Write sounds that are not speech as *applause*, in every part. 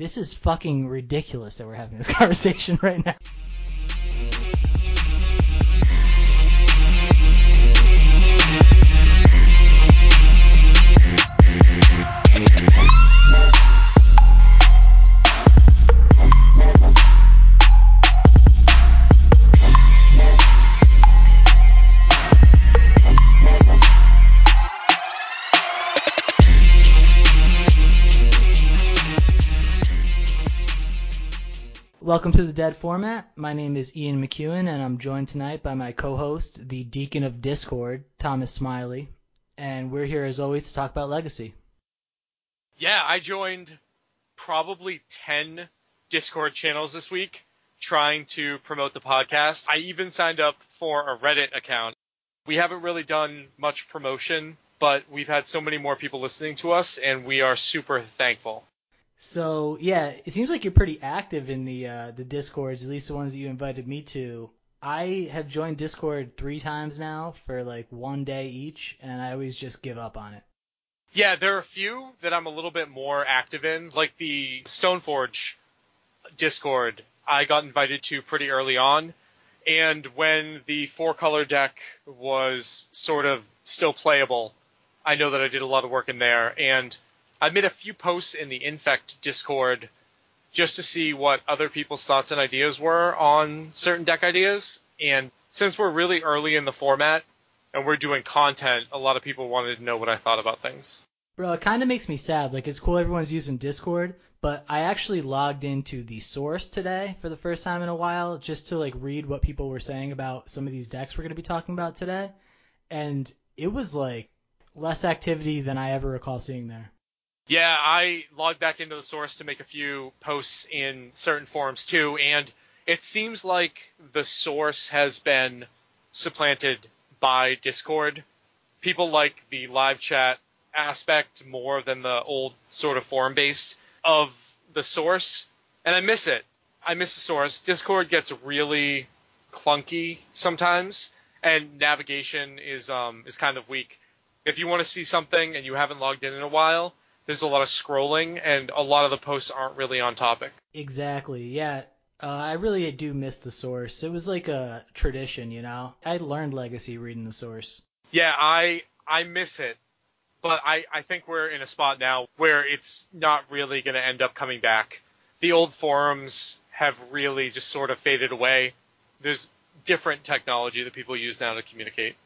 This is fucking ridiculous that we're having this *laughs* conversation right now. Welcome to the Dead Format. My name is Ian McEwen, and I'm joined tonight by my co-host, the Deacon of Discord, Thomas Smiley, and we're here as always to talk about Legacy. Yeah, I joined probably 10 Discord channels this week trying to promote the podcast. I even signed up for a Reddit account. We haven't really done much promotion, but we've had so many more people listening to us, and we are super thankful. So yeah, it seems like you're pretty active in the uh, the discords, at least the ones that you invited me to. I have joined Discord three times now for like one day each, and I always just give up on it. Yeah, there are a few that I'm a little bit more active in, like the Stoneforge Discord. I got invited to pretty early on, and when the four color deck was sort of still playable, I know that I did a lot of work in there, and I made a few posts in the Infect Discord just to see what other people's thoughts and ideas were on certain deck ideas. And since we're really early in the format and we're doing content, a lot of people wanted to know what I thought about things. Bro, it kind of makes me sad. Like, it's cool everyone's using Discord, but I actually logged into the source today for the first time in a while just to like read what people were saying about some of these decks we're going to be talking about today. And it was like less activity than I ever recall seeing there. Yeah, I logged back into the source to make a few posts in certain forums too, and it seems like the source has been supplanted by Discord. People like the live chat aspect more than the old sort of forum base of the source, and I miss it. I miss the source. Discord gets really clunky sometimes, and navigation is um is kind of weak. If you want to see something and you haven't logged in in a while, there's a lot of scrolling and a lot of the posts aren't really on topic. Exactly. Yeah. Uh, I really do miss the source. It was like a tradition, you know. I learned legacy reading the source. Yeah, I I miss it, but I I think we're in a spot now where it's not really going to end up coming back. The old forums have really just sort of faded away. There's different technology that people use now to communicate.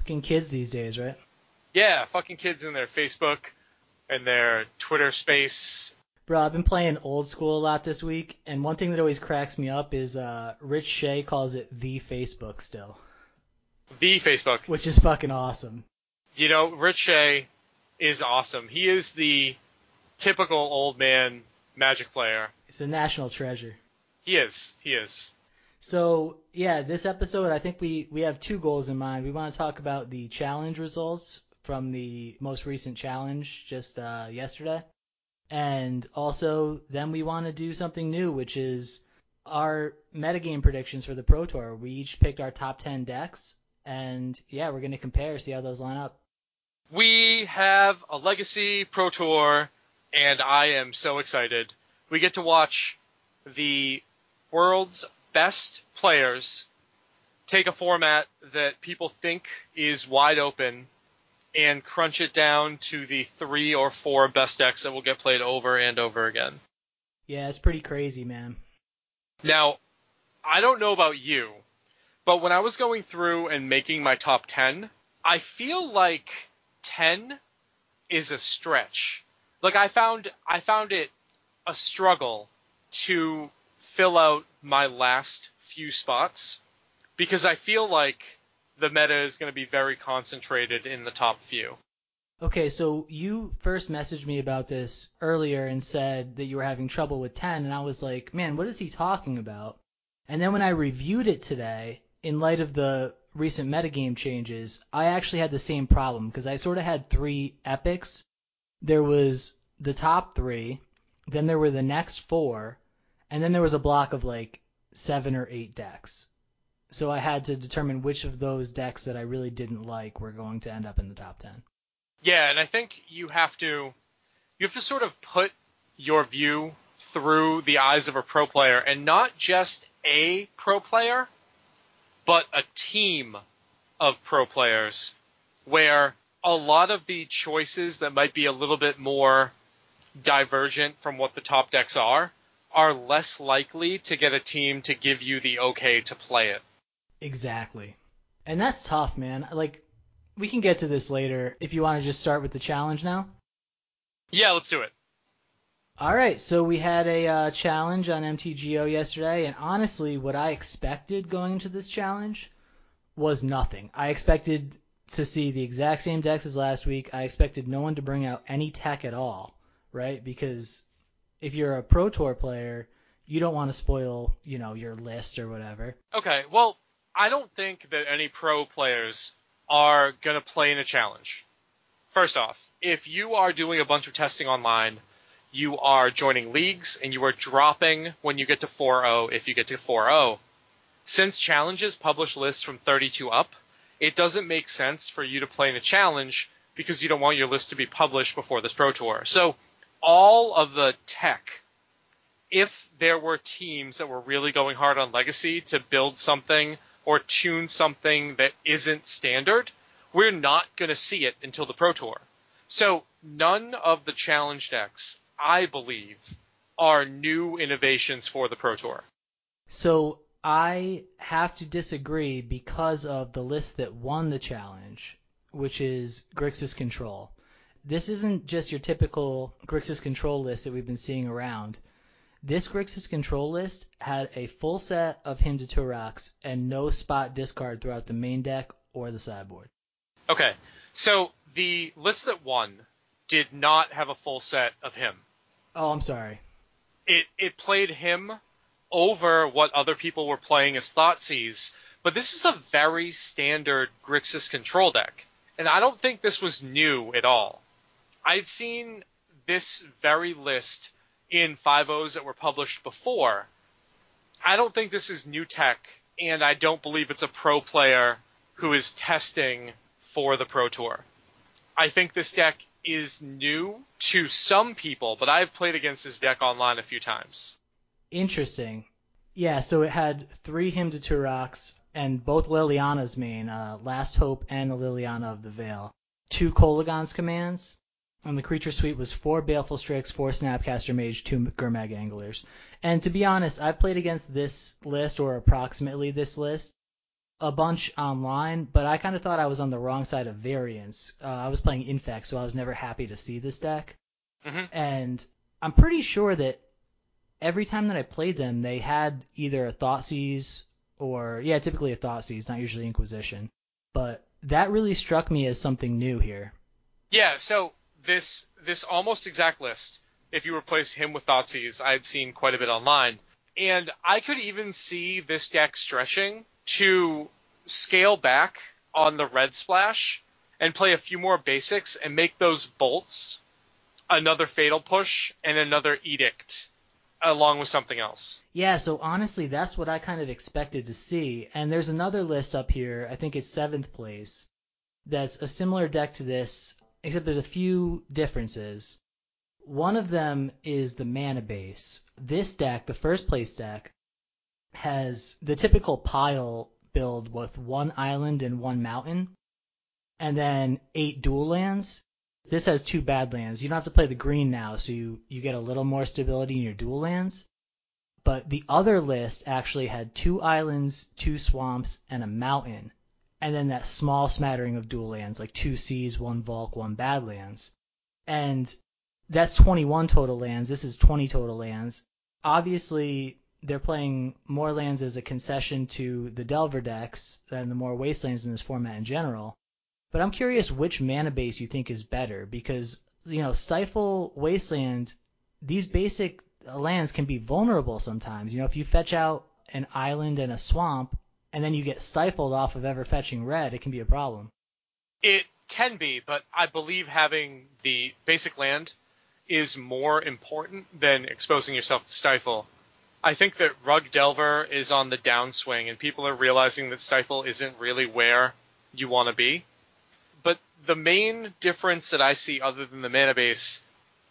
Fucking kids these days, right? Yeah, fucking kids in their Facebook and their Twitter space. Bro, I've been playing old school a lot this week, and one thing that always cracks me up is uh, Rich Shea calls it the Facebook still. The Facebook. Which is fucking awesome. You know, Rich Shea is awesome. He is the typical old man magic player. He's a national treasure. He is. He is. So yeah, this episode I think we we have two goals in mind. We want to talk about the challenge results from the most recent challenge just uh, yesterday. And also, then we want to do something new, which is our metagame predictions for the Pro Tour. We each picked our top 10 decks, and yeah, we're going to compare, see how those line up. We have a Legacy Pro Tour, and I am so excited. We get to watch the world's best players take a format that people think is wide open and crunch it down to the three or four best decks that will get played over and over again. Yeah, it's pretty crazy, man. Now, I don't know about you, but when I was going through and making my top 10, I feel like 10 is a stretch. Like I found I found it a struggle to fill out my last few spots because I feel like the meta is going to be very concentrated in the top few. Okay, so you first messaged me about this earlier and said that you were having trouble with 10, and I was like, man, what is he talking about? And then when I reviewed it today, in light of the recent metagame changes, I actually had the same problem because I sort of had three epics. There was the top three, then there were the next four, and then there was a block of like seven or eight decks so I had to determine which of those decks that I really didn't like were going to end up in the top 10. Yeah, and I think you have to you have to sort of put your view through the eyes of a pro player and not just a pro player, but a team of pro players where a lot of the choices that might be a little bit more divergent from what the top decks are are less likely to get a team to give you the okay to play it. Exactly. And that's tough, man. Like, we can get to this later if you want to just start with the challenge now. Yeah, let's do it. All right, so we had a uh, challenge on MTGO yesterday, and honestly, what I expected going into this challenge was nothing. I expected to see the exact same decks as last week. I expected no one to bring out any tech at all, right? Because if you're a Pro Tour player, you don't want to spoil, you know, your list or whatever. Okay, well, I don't think that any pro players are going to play in a challenge. First off, if you are doing a bunch of testing online, you are joining leagues and you are dropping when you get to 4-0 if you get to 4-0. Since challenges publish lists from 32 up, it doesn't make sense for you to play in a challenge because you don't want your list to be published before this Pro Tour. So all of the tech, if there were teams that were really going hard on Legacy to build something or tune something that isn't standard, we're not going to see it until the Pro Tour. So none of the challenge decks, I believe, are new innovations for the Pro Tour. So I have to disagree because of the list that won the challenge, which is Grixis Control. This isn't just your typical Grixis Control list that we've been seeing around. This Grixis Control list had a full set of Hymn to Tourach and no spot discard throughout the main deck or the sideboard. Okay, so the list that won did not have a full set of Hymn. Oh, I'm sorry. It it played Hymn over what other people were playing as Thoughtseize, but this is a very standard Grixis control deck, and I don't think this was new at all. I'd seen this very list in 5.0s that were published before. I don't think this is new tech, and I don't believe it's a pro player who is testing for the Pro Tour. I think this deck is new to some people, but I've played against this deck online a few times. Interesting. Yeah, so it had three Hymn to Tourach and both Liliana's main, uh, Last Hope and Liliana of the Veil. Two Kolaghan's commands, and the creature suite was four Baleful Strix, four Snapcaster Mage, two Gurmag Anglers. And to be honest, I've played against this list, or approximately this list, a bunch online, but I kind of thought I was on the wrong side of variance. Uh, I was playing Infect, so I was never happy to see this deck. Mhm. And I'm pretty sure that every time that I played them, they had either a Thoughtseize or, yeah, typically a Thoughtseize, not usually Inquisition. But that really struck me as something new here. Yeah, so this this almost exact list, if you replace Hymn with Thoughtseize, I had seen quite a bit online. And I could even see this deck stretching to scale back on the red splash and play a few more basics and make those bolts another fatal push and another edict along with something else. Yeah, so honestly, that's what I kind of expected to see. And there's another list up here, I think it's seventh place, that's a similar deck to this, except there's a few differences. One of them is the mana base. This deck, the first place deck, has the typical pile build with one island and one mountain, and then eight dual lands. This has two Badlands. You don't have to play the green now, so you, you get a little more stability in your dual lands. But the other list actually had two islands, two swamps, and a mountain. And then that small smattering of dual lands, like two seas, one Volk, one Badlands. And that's 21 total lands. This is 20 total lands. Obviously, they're playing more lands as a concession to the Delver decks than the more wastelands in this format in general. But I'm curious which mana base you think is better because, you know, Stifle, Wasteland, these basic lands can be vulnerable sometimes. You know, if you fetch out an island and a swamp and then you get stifled off of ever fetching red, it can be a problem. It can be, but I believe having the basic land is more important than exposing yourself to stifle. I think that Rug Delver is on the downswing, and people are realizing that Stifle isn't really where you want to be. But the main difference that I see, other than the mana base,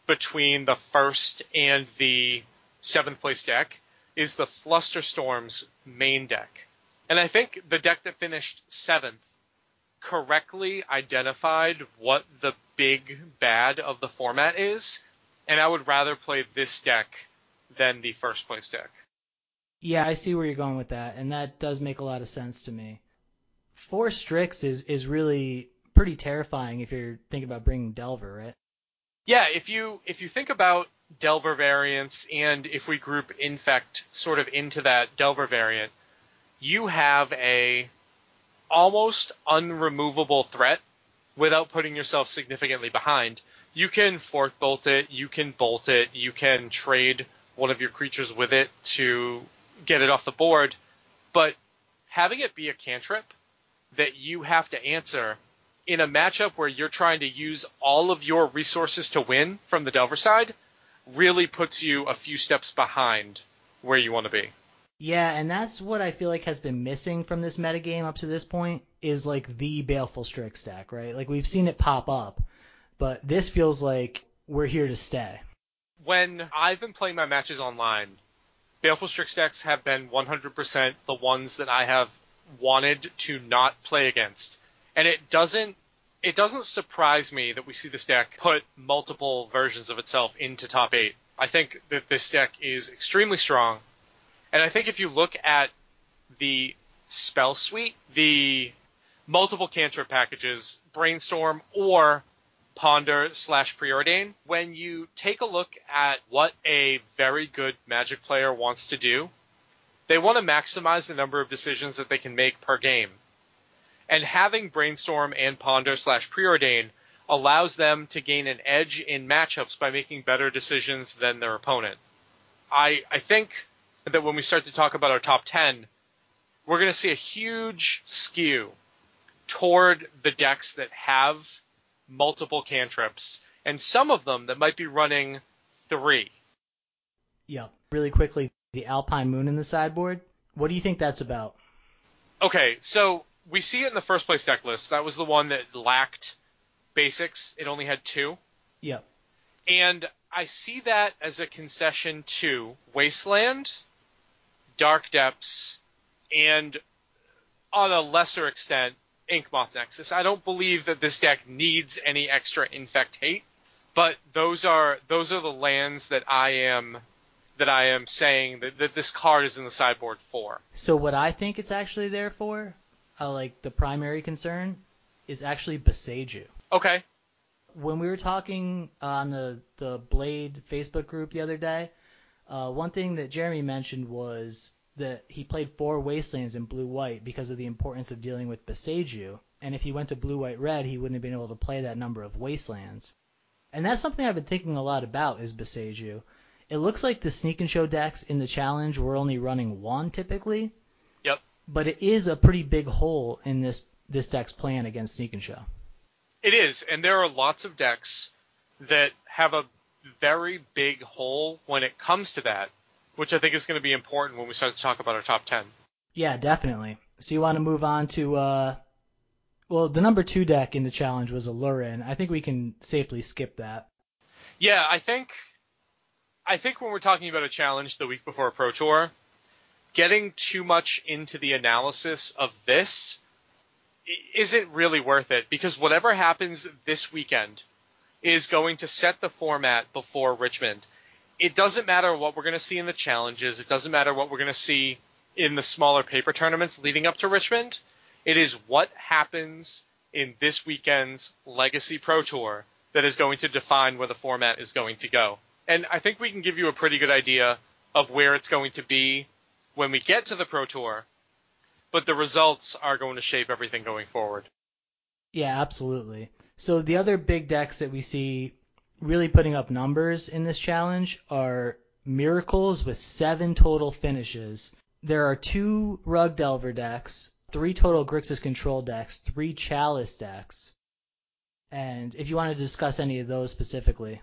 between the first and the seventh place deck is the Flusterstorm's main deck. And I think the deck that finished seventh correctly identified what the big bad of the format is, and I would rather play this deck than the first place deck. Yeah, I see where you're going with that, and that does make a lot of sense to me. Four Strix is, is really pretty terrifying if you're thinking about bringing Delver, right? Yeah, if you if you think about Delver variants, and if we group Infect sort of into that Delver variant, you have a almost unremovable threat without putting yourself significantly behind. You can fork bolt it, you can bolt it, you can trade one of your creatures with it to get it off the board, but having it be a cantrip that you have to answer in a matchup where you're trying to use all of your resources to win from the Delver side really puts you a few steps behind where you want to be. Yeah, and that's what I feel like has been missing from this metagame up to this point is like the Baleful Strix deck, right? Like we've seen it pop up, but this feels like we're here to stay. When I've been playing my matches online, Baleful Strix decks have been 100% the ones that I have wanted to not play against. And it doesn't it doesn't surprise me that we see this deck put multiple versions of itself into top 8. I think that this deck is extremely strong and I think if you look at the spell suite, the multiple cantrip packages, brainstorm or ponder slash preordain, when you take a look at what a very good magic player wants to do, they want to maximize the number of decisions that they can make per game. And having brainstorm and ponder slash preordain allows them to gain an edge in matchups by making better decisions than their opponent. I, I think that when we start to talk about our top 10, we're going to see a huge skew toward the decks that have multiple cantrips, and some of them that might be running three. Yep. Really quickly, the Alpine Moon in the sideboard. What do you think that's about? Okay, so we see it in the first place deck list. That was the one that lacked basics. It only had two. Yep. And I see that as a concession to Wasteland Dark Depths, and on a lesser extent, Inkmoth Nexus. I don't believe that this deck needs any extra Infect Hate, but those are those are the lands that I am that I am saying that, that this card is in the sideboard for. So what I think it's actually there for, uh, like the primary concern, is actually Boseiju. Okay. When we were talking on the the Blade Facebook group the other day, uh, one thing that Jeremy mentioned was that he played four Wastelands in blue white because of the importance of dealing with Boseiju, and if he went to blue white red, he wouldn't have been able to play that number of Wastelands. And that's something I've been thinking a lot about is Boseiju. It looks like the Sneak and Show decks in the challenge were only running one typically. Yep. But it is a pretty big hole in this this deck's plan against Sneak and Show. It is, and there are lots of decks that have a very big hole when it comes to that, which I think is going to be important when we start to talk about our top 10. Yeah, definitely. So you want to move on to, uh, well, the number two deck in the challenge was Aluren. I think we can safely skip that. Yeah, I think, I think when we're talking about a challenge the week before a Pro Tour, getting too much into the analysis of this isn't really worth it because whatever happens this weekend is going to set the format before Richmond. It doesn't matter what we're going to see in the challenges. It doesn't matter what we're going to see in the smaller paper tournaments leading up to Richmond. It is what happens in this weekend's Legacy Pro Tour that is going to define where the format is going to go. And I think we can give you a pretty good idea of where it's going to be when we get to the Pro Tour, but the results are going to shape everything going forward. Yeah, absolutely. So the other big decks that we see really putting up numbers in this challenge are Miracles with seven total finishes. There are two Rug Delver decks, three total Grixis Control decks, three Chalice decks. And if you want to discuss any of those specifically.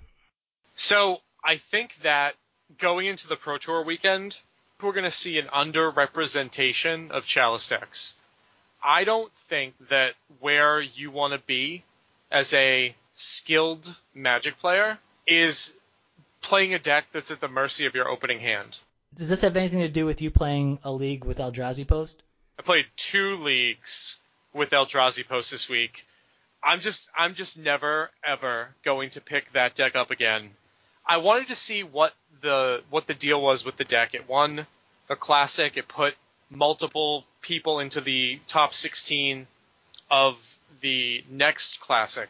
So I think that going into the Pro Tour weekend, we're going to see an underrepresentation of Chalice decks. I don't think that where you want to be as a skilled Magic player is playing a deck that's at the mercy of your opening hand. Does this have anything to do with you playing a league with Eldrazi Post? I played two leagues with Eldrazi Post this week. I'm just I'm just never ever going to pick that deck up again. I wanted to see what the what the deal was with the deck. It won the classic. It put multiple people into the top 16 of the next classic.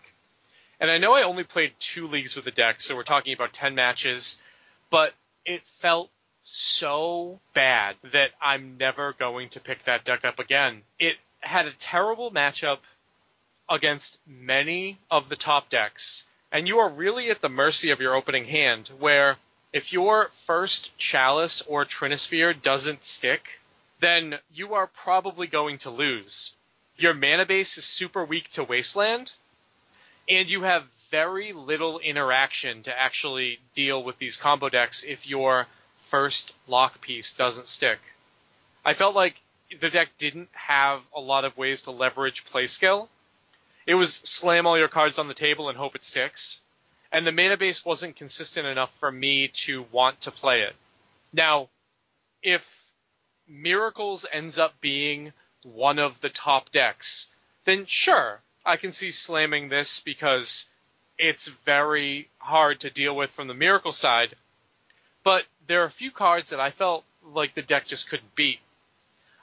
And I know I only played two leagues with the deck, so we're talking about 10 matches, but it felt so bad that I'm never going to pick that deck up again. It had a terrible matchup against many of the top decks, and you are really at the mercy of your opening hand, where if your first Chalice or Trinisphere doesn't stick, then you are probably going to lose. Your mana base is super weak to Wasteland, and you have very little interaction to actually deal with these combo decks if your first lock piece doesn't stick. I felt like the deck didn't have a lot of ways to leverage play skill. It was slam all your cards on the table and hope it sticks. And the mana base wasn't consistent enough for me to want to play it. Now, if Miracles ends up being one of the top decks, then sure, I can see slamming this because it's very hard to deal with from the Miracle side. But there are a few cards that I felt like the deck just couldn't beat.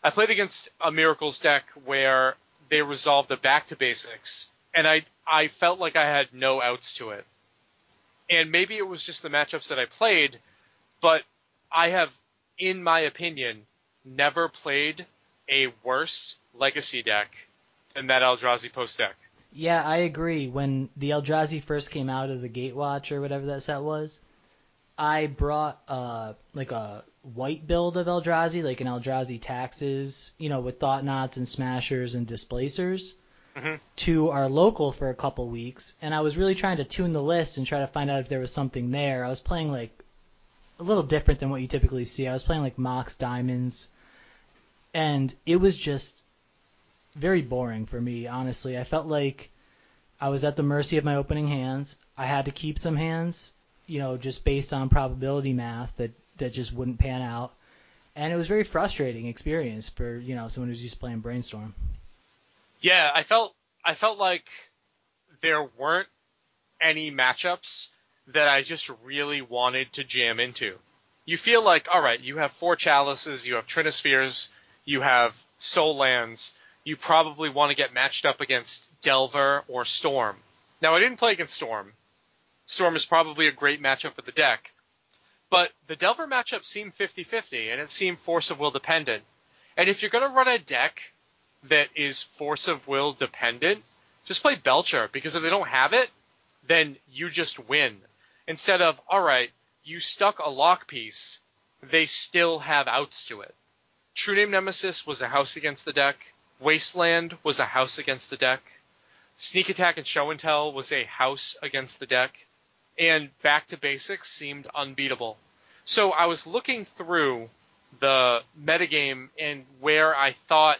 I played against a Miracles deck where they resolved the back to basics, and I I felt like I had no outs to it. And maybe it was just the matchups that I played, but I have, in my opinion, never played a worse legacy deck than that Eldrazi post deck. Yeah, I agree. When the Eldrazi first came out of the Gatewatch or whatever that set was, I brought uh like a white build of Eldrazi, like an Eldrazi Taxes, you know, with Thought-Knots and Smashers and Displacers, Mhm. to our local for a couple weeks, and I was really trying to tune the list and try to find out if there was something there. I was playing like a little different than what you typically see. I was playing like Mox Diamonds, and it was just very boring for me, honestly. I felt like I was at the mercy of my opening hands. I had to keep some hands, you know, just based on probability math that that just wouldn't pan out. And it was a very frustrating experience for, you know, someone who's used to playing brainstorm. Yeah, I felt I felt like there weren't any matchups that I just really wanted to jam into. You feel like, all right, you have four chalices, you have Trinispheres, you have Sol Lands. You probably want to get matched up against Delver or Storm. Now, I didn't play against Storm. Storm is probably a great matchup for the deck. But the Delver matchup seemed 50-50, and it seemed Force of Will dependent. And if you're going to run a deck that is Force of Will dependent, just play Belcher, because if they don't have it, then you just win. Instead of, alright, you stuck a lock piece, they still have outs to it. True Name Nemesis was a house against the deck. Wasteland was a house against the deck. Sneak Attack and Show and Tell was a house against the deck. And Back to Basics seemed unbeatable. So I was looking through the metagame and where I thought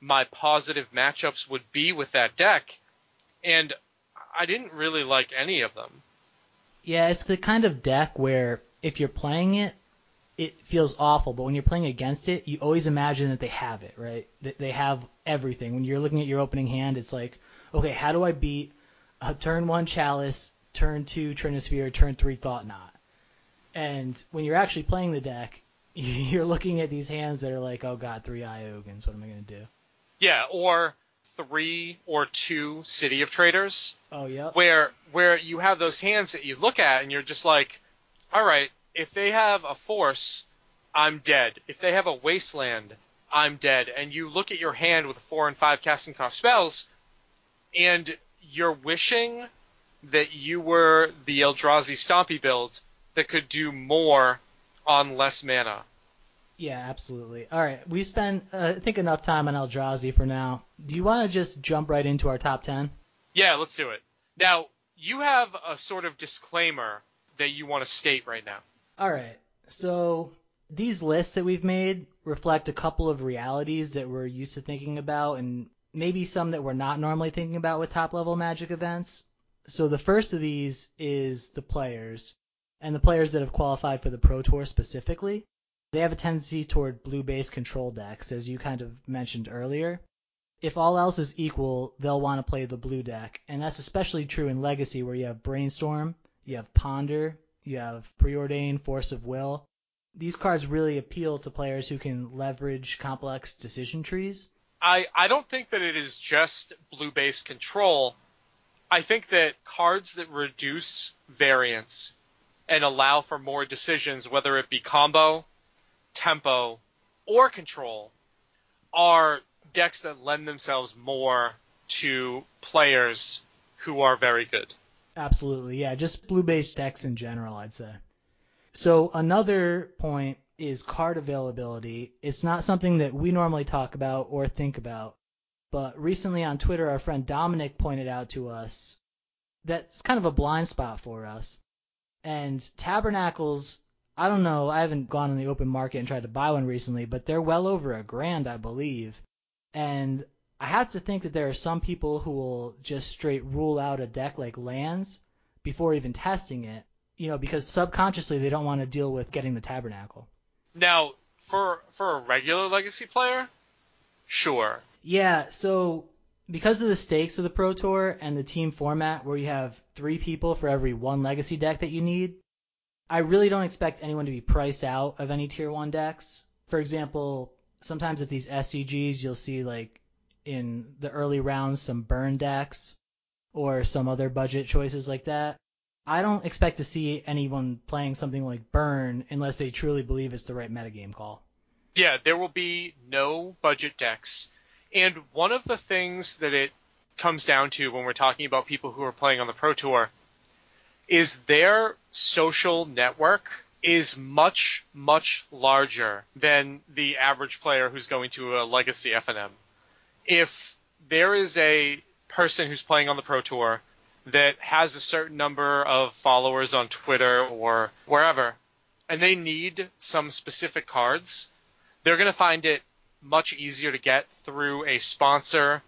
my positive matchups would be with that deck, and I didn't really like any of them. Yeah, it's the kind of deck where if you're playing it, it feels awful, but when you're playing against it, you always imagine that they have it, right? That they have everything. When you're looking at your opening hand, it's like, okay, how do I beat a turn one Chalice, turn two Trinisphere, turn three Thought-Knot? And when you're actually playing the deck, *laughs* you're looking at these hands that are like, oh god, three Eye of Ugins, what am I going to do? Yeah, or three or two City of Traitors, Oh, yep. where where you have those hands that you look at and you're just like, all right, if they have a force, I'm dead. If they have a wasteland, I'm dead. And you look at your hand with four and five casting cost spells, and you're wishing that you were the Eldrazi Stompy build that could do more on less mana. Yeah, absolutely. All right, we spent uh, I think enough time on Eldrazi for now. Do you want to just jump right into our top ten? Yeah, let's do it. Now, you have a sort of disclaimer that you want to state right now. All right. So these lists that we've made reflect a couple of realities that we're used to thinking about and maybe some that we're not normally thinking about with top level magic events. So the first of these is the players. and the players that have qualified for the Pro Tour specifically, they have a tendency toward blue base control decks, as you kind of mentioned earlier. If all else is equal, they'll want to play the blue deck, and that's especially true in Legacy where you have Brainstorm, you have Ponder, you have Preordain, Force of Will. These cards really appeal to players who can leverage complex decision trees. I, I don't think that it is just blue base control. I think that cards that reduce variance and allow for more decisions, whether it be combo, tempo, or control, are decks that lend themselves more to players who are very good. Absolutely, yeah, just blue based decks in general, I'd say. So another point is card availability. It's not something that we normally talk about or think about, but recently on Twitter, our friend Dominic pointed out to us that's kind of a blind spot for us. And tabernacles, I don't know, I haven't gone in the open market and tried to buy one recently, but they're well over a grand, I believe. And I have to think that there are some people who will just straight rule out a deck like lands before even testing it, you know, because subconsciously they don't want to deal with getting the tabernacle. Now, for for a regular legacy player, sure. Yeah, so because of the stakes of the Pro Tour and the team format where you have three people for every one legacy deck that you need, I really don't expect anyone to be priced out of any tier one decks. For example, sometimes at these SCGs you'll see like in the early rounds some burn decks or some other budget choices like that. I don't expect to see anyone playing something like burn unless they truly believe it's the right metagame call. Yeah, there will be no budget decks. And one of the things that it comes down to when we're talking about people who are playing on the Pro Tour is their social network is much, much larger than the average player who's going to a legacy FNM. If there is a person who's playing on the Pro Tour that has a certain number of followers on Twitter or wherever, and they need some specific cards, they're going to find it much easier to get through a sponsor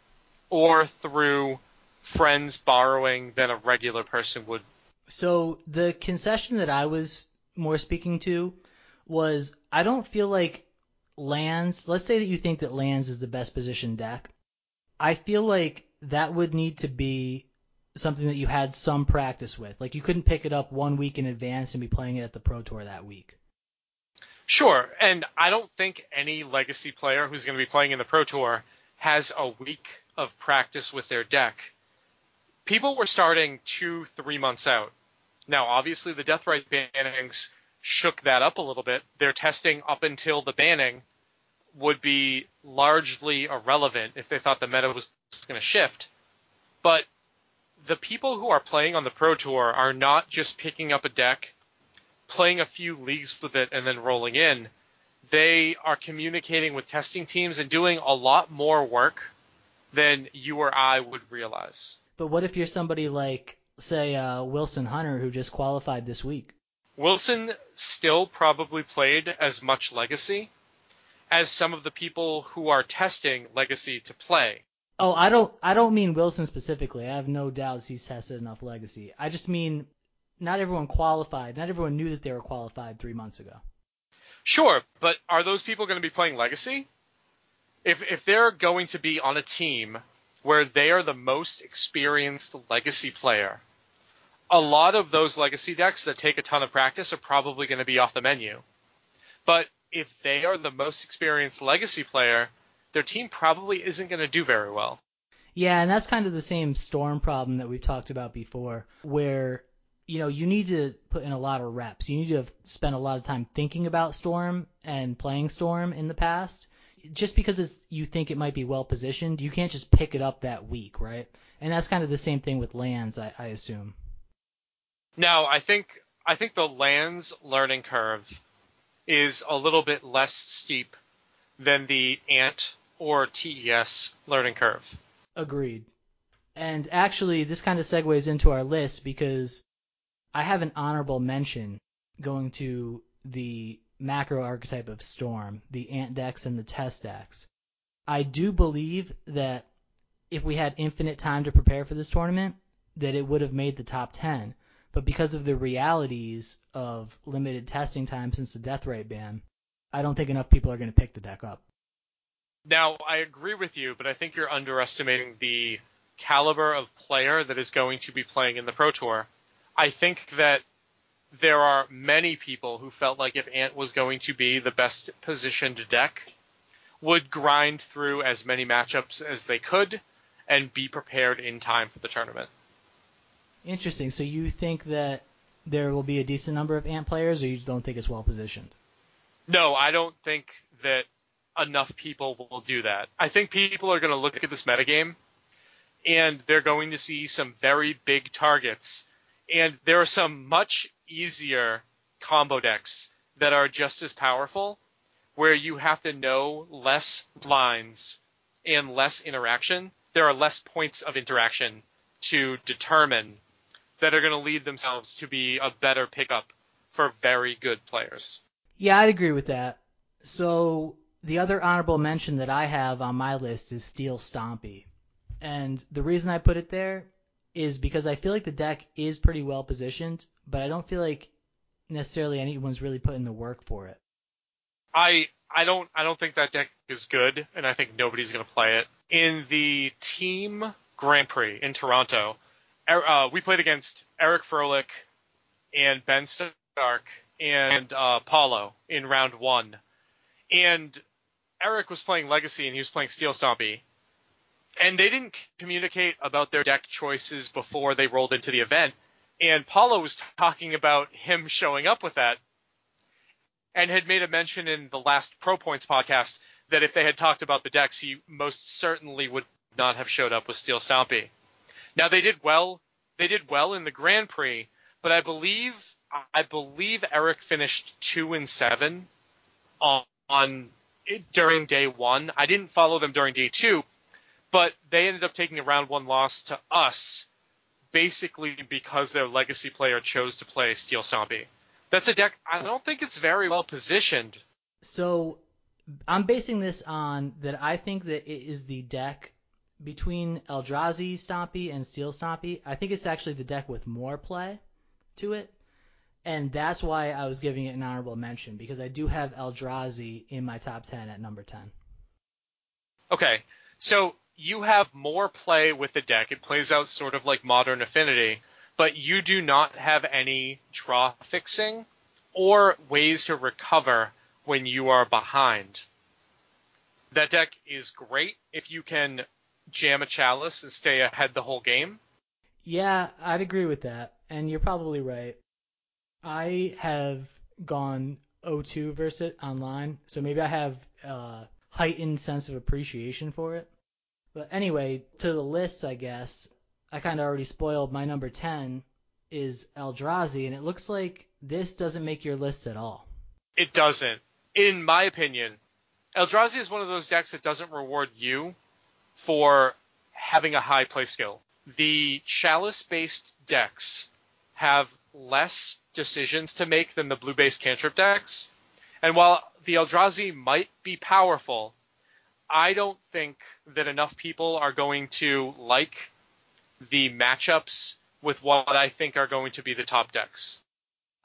or through friends borrowing than a regular person would. So the concession that I was more speaking to was I don't feel like lands, let's say that you think that lands is the best position deck. I feel like that would need to be something that you had some practice with. Like you couldn't pick it up one week in advance and be playing it at the Pro Tour that week. Sure, and I don't think any legacy player who's going to be playing in the Pro Tour has a week of practice with their deck. People were starting two, three months out. Now, obviously, the Deathrite bannings shook that up a little bit. Their testing up until the banning would be largely irrelevant if they thought the meta was going to shift. But the people who are playing on the Pro Tour are not just picking up a deck playing a few leagues with it and then rolling in, they are communicating with testing teams and doing a lot more work than you or I would realize. But what if you're somebody like, say, uh, Wilson Hunter, who just qualified this week? Wilson still probably played as much Legacy as some of the people who are testing Legacy to play. Oh, I don't, I don't mean Wilson specifically. I have no doubts he's tested enough Legacy. I just mean not everyone qualified. Not everyone knew that they were qualified three months ago. Sure, but are those people going to be playing Legacy? If if they're going to be on a team where they are the most experienced Legacy player, a lot of those Legacy decks that take a ton of practice are probably going to be off the menu. But if they are the most experienced Legacy player, their team probably isn't going to do very well. Yeah, and that's kind of the same storm problem that we've talked about before, where you know, you need to put in a lot of reps. You need to have spent a lot of time thinking about Storm and playing Storm in the past. Just because you think it might be well positioned, you can't just pick it up that week, right? And that's kind of the same thing with lands, I, I assume. Now, I think I think the lands learning curve is a little bit less steep than the Ant or TES learning curve. Agreed. And actually, this kind of segues into our list because I have an honorable mention going to the macro archetype of Storm, the Ant decks and the TES decks. I do believe that if we had infinite time to prepare for this tournament, that it would have made the top 10. But because of the realities of limited testing time since the Deathrite ban, I don't think enough people are going to pick the deck up. Now, I agree with you, but I think you're underestimating the caliber of player that is going to be playing in the Pro Tour. I think that there are many people who felt like if Ant was going to be the best positioned deck, would grind through as many matchups as they could and be prepared in time for the tournament. Interesting. So you think that there will be a decent number of Ant players, or you don't think it's well positioned? No, I don't think that enough people will do that. I think people are going to look at this metagame and they're going to see some very big targets. And there are some much easier combo decks that are just as powerful where you have to know less lines and less interaction. There are less points of interaction to determine that are going to lead themselves to be a better pickup for very good players. Yeah, I'd agree with that. So the other honorable mention that I have on my list is Steel Stompy. And the reason I put it there is because I feel like the deck is pretty well positioned, but I don't feel like necessarily anyone's really putting the work for it. I I don't I don't think that deck is good, and I think nobody's going to play it. In the team Grand Prix in Toronto, uh, we played against Eric Froehlich and Ben Stark and uh, Paulo in round one, and Eric was playing Legacy and he was playing Steel Stompy, and they didn't communicate about their deck choices before they rolled into the event. And Paulo was talking about him showing up with that, and had made a mention in the last Pro Points podcast that if they had talked about the decks, he most certainly would not have showed up with Steel Stompy. Now they did well. They did well in the Grand Prix, but I believe I believe Eric finished two and seven on, on during day one. I didn't follow them during day two, but they ended up taking a round one loss to us, basically because their legacy player chose to play Steel Stompy. That's a deck. I don't think it's very well positioned. So I'm basing this on that I think that it is the deck between Eldrazi Stompy and Steel Stompy. I think it's actually the deck with more play to it. And that's why I was giving it an honorable mention because I do have Eldrazi in my top 10 at number 10. Okay. So you have more play with the deck. It plays out sort of like Modern Affinity, but you do not have any draw fixing or ways to recover when you are behind. That deck is great if you can jam a chalice and stay ahead the whole game. Yeah, I'd agree with that, and you're probably right. I have gone 0-2 versus it online, so maybe I have uh, heightened sense of appreciation for it. But anyway, to the lists, I guess I kind of already spoiled my number 10 is Eldrazi, and it looks like this doesn't make your list at all. It doesn't. In my opinion, Eldrazi is one of those decks that doesn't reward you for having a high play skill. The chalice based decks have less decisions to make than the blue based cantrip decks. And while the Eldrazi might be powerful, I don't think that enough people are going to like the matchups with what I think are going to be the top decks.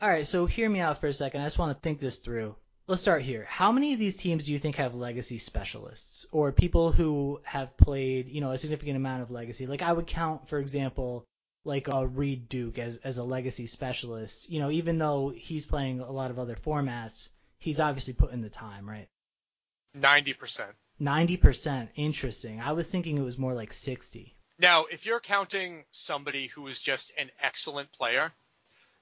All right, so hear me out for a second. I just want to think this through. Let's start here. How many of these teams do you think have legacy specialists or people who have played, you know, a significant amount of legacy? Like I would count, for example, like a Reed Duke as as a legacy specialist. You know, even though he's playing a lot of other formats, he's obviously put in the time, right? Ninety percent. 90%. Interesting. I was thinking it was more like 60. Now, if you're counting somebody who is just an excellent player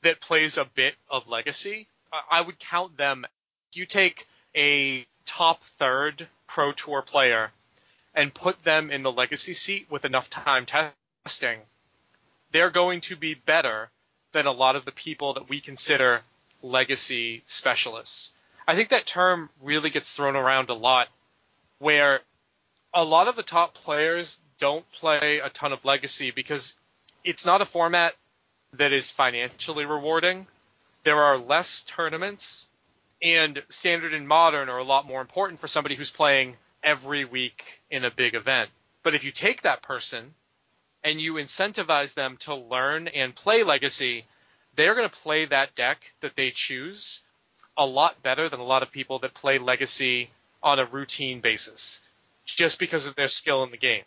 that plays a bit of legacy, I would count them. You take a top third pro tour player and put them in the legacy seat with enough time testing, they're going to be better than a lot of the people that we consider legacy specialists. I think that term really gets thrown around a lot where a lot of the top players don't play a ton of legacy because it's not a format that is financially rewarding. There are less tournaments, and standard and modern are a lot more important for somebody who's playing every week in a big event. But if you take that person and you incentivize them to learn and play legacy, they're going to play that deck that they choose a lot better than a lot of people that play Legacy on a routine basis, just because of their skill in the game.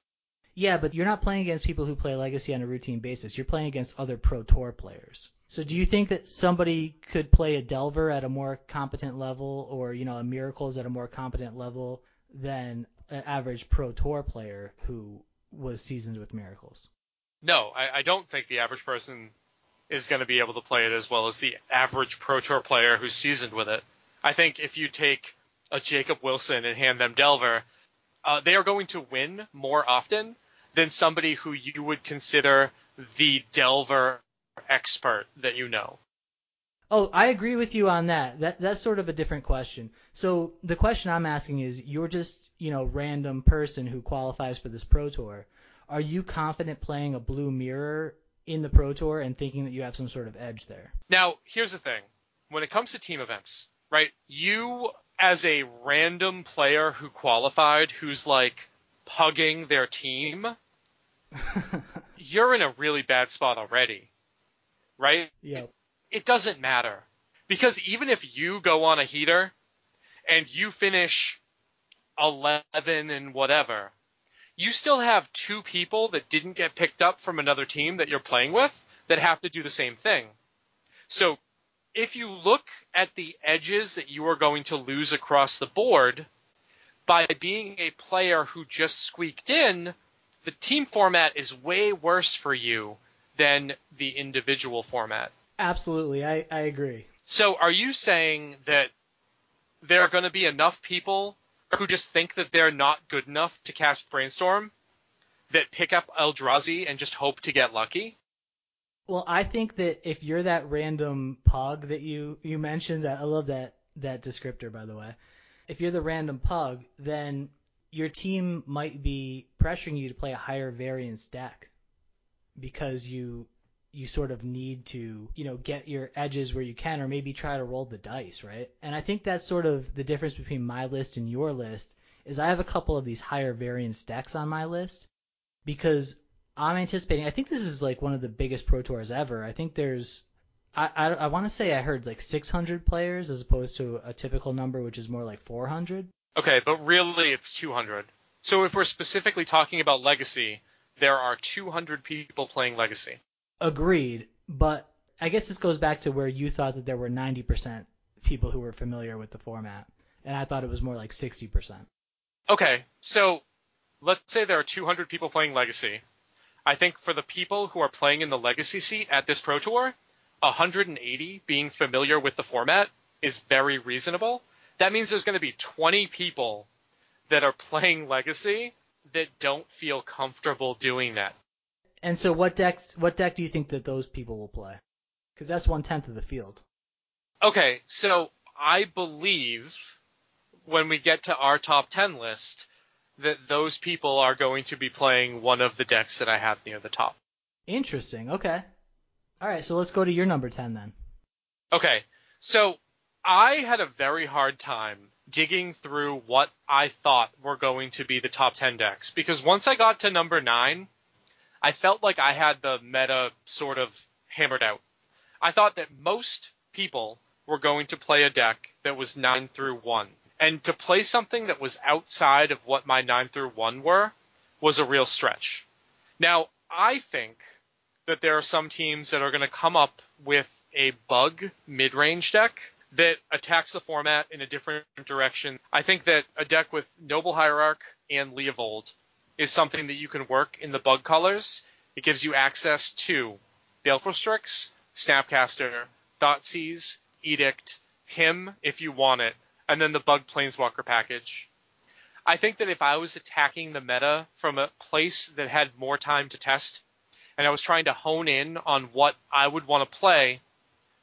Yeah, but you're not playing against people who play Legacy on a routine basis. You're playing against other Pro Tour players. So do you think that somebody could play a Delver at a more competent level, or you know, a Miracles at a more competent level than an average Pro Tour player who was seasoned with Miracles? No, I, I don't think the average person is going to be able to play it as well as the average Pro Tour player who's seasoned with it. I think if you take a Jacob Wilson and hand them Delver, uh, they are going to win more often than somebody who you would consider the Delver expert that you know. Oh, I agree with you on that. That that's sort of a different question. So the question I'm asking is, you're just you know random person who qualifies for this pro tour. Are you confident playing a blue mirror in the Pro Tour and thinking that you have some sort of edge there. Now, here's the thing. When it comes to team events, right? You as a random player who qualified who's like pugging their team, *laughs* you're in a really bad spot already. Right? Yeah. It, it doesn't matter. Because even if you go on a heater and you finish 11 and whatever, you still have two people that didn't get picked up from another team that you're playing with that have to do the same thing. So if you look at the edges that you are going to lose across the board by being a player who just squeaked in, the team format is way worse for you than the individual format. Absolutely, I, I agree. So are you saying that there are going to be enough people who just think that they're not good enough to cast Brainstorm that pick up Eldrazi and just hope to get lucky? Well, I think that if you're that random pug that you you mentioned, I love that that descriptor by the way. If you're the random pug, then your team might be pressuring you to play a higher variance deck because you you sort of need to, you know, get your edges where you can, or maybe try to roll the dice, right? And I think that's sort of the difference between my list and your list. Is I have a couple of these higher variance decks on my list because I'm anticipating. I think this is like one of the biggest pro tours ever. I think there's, I I, I want to say I heard like 600 players as opposed to a typical number which is more like 400. Okay, but really it's 200. So if we're specifically talking about Legacy, there are 200 people playing Legacy. Agreed, but I guess this goes back to where you thought that there were 90% people who were familiar with the format, and I thought it was more like 60%. Okay, so let's say there are 200 people playing Legacy. I think for the people who are playing in the Legacy seat at this Pro Tour, 180 being familiar with the format is very reasonable. That means there's going to be 20 people that are playing Legacy that don't feel comfortable doing that. And so, what decks? What deck do you think that those people will play? Because that's one tenth of the field. Okay, so I believe when we get to our top 10 list that those people are going to be playing one of the decks that I have near the top. Interesting. Okay. All right, so let's go to your number 10 then. Okay, so I had a very hard time digging through what I thought were going to be the top 10 decks because once I got to number 9, I felt like I had the meta sort of hammered out. I thought that most people were going to play a deck that was 9 through 1. And to play something that was outside of what my 9 through 1 were was a real stretch. Now, I think that there are some teams that are going to come up with a bug mid-range deck that attacks the format in a different direction. I think that a deck with Noble Hierarch and Leovold is something that you can work in the bug colors. It gives you access to Baleful Strix, Snapcaster, Thoughtseize, Edict, Hymn if you want it, and then the Bug Planeswalker package. I think that if I was attacking the meta from a place that had more time to test, and I was trying to hone in on what I would want to play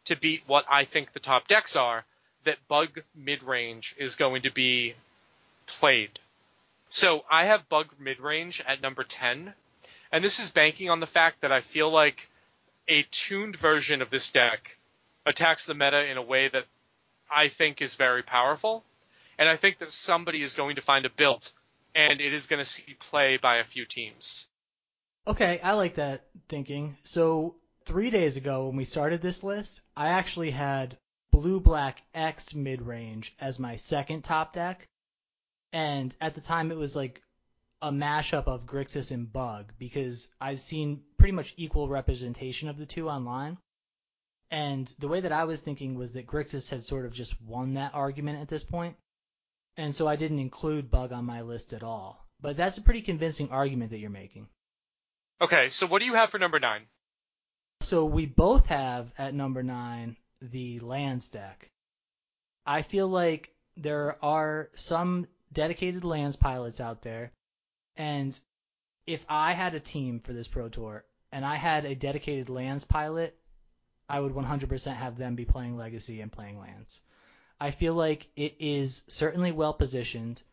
to beat what I think the top decks are, that Bug Midrange is going to be played. So I have Bug Midrange at number 10, and this is banking on the fact that I feel like a tuned version of this deck attacks the meta in a way that I think is very powerful, and I think that somebody is going to find a build, and it is going to see play by a few teams. Okay, I like that thinking. So three days ago when we started this list, I actually had Blue Black X mid range as my second top deck, and at the time it was like a mashup of Grixis and Bug because I've seen pretty much equal representation of the two online. And the way that I was thinking was that Grixis had sort of just won that argument at this point. And so I didn't include Bug on my list at all. But that's a pretty convincing argument that you're making. Okay, so what do you have for number nine? So we both have at number nine the lands deck. I feel like there are some dedicated lands pilots out there, and if I had a team for this Pro Tour and I had a dedicated lands pilot, I would 100% have them be playing Legacy and playing lands. I feel like it is certainly well positioned.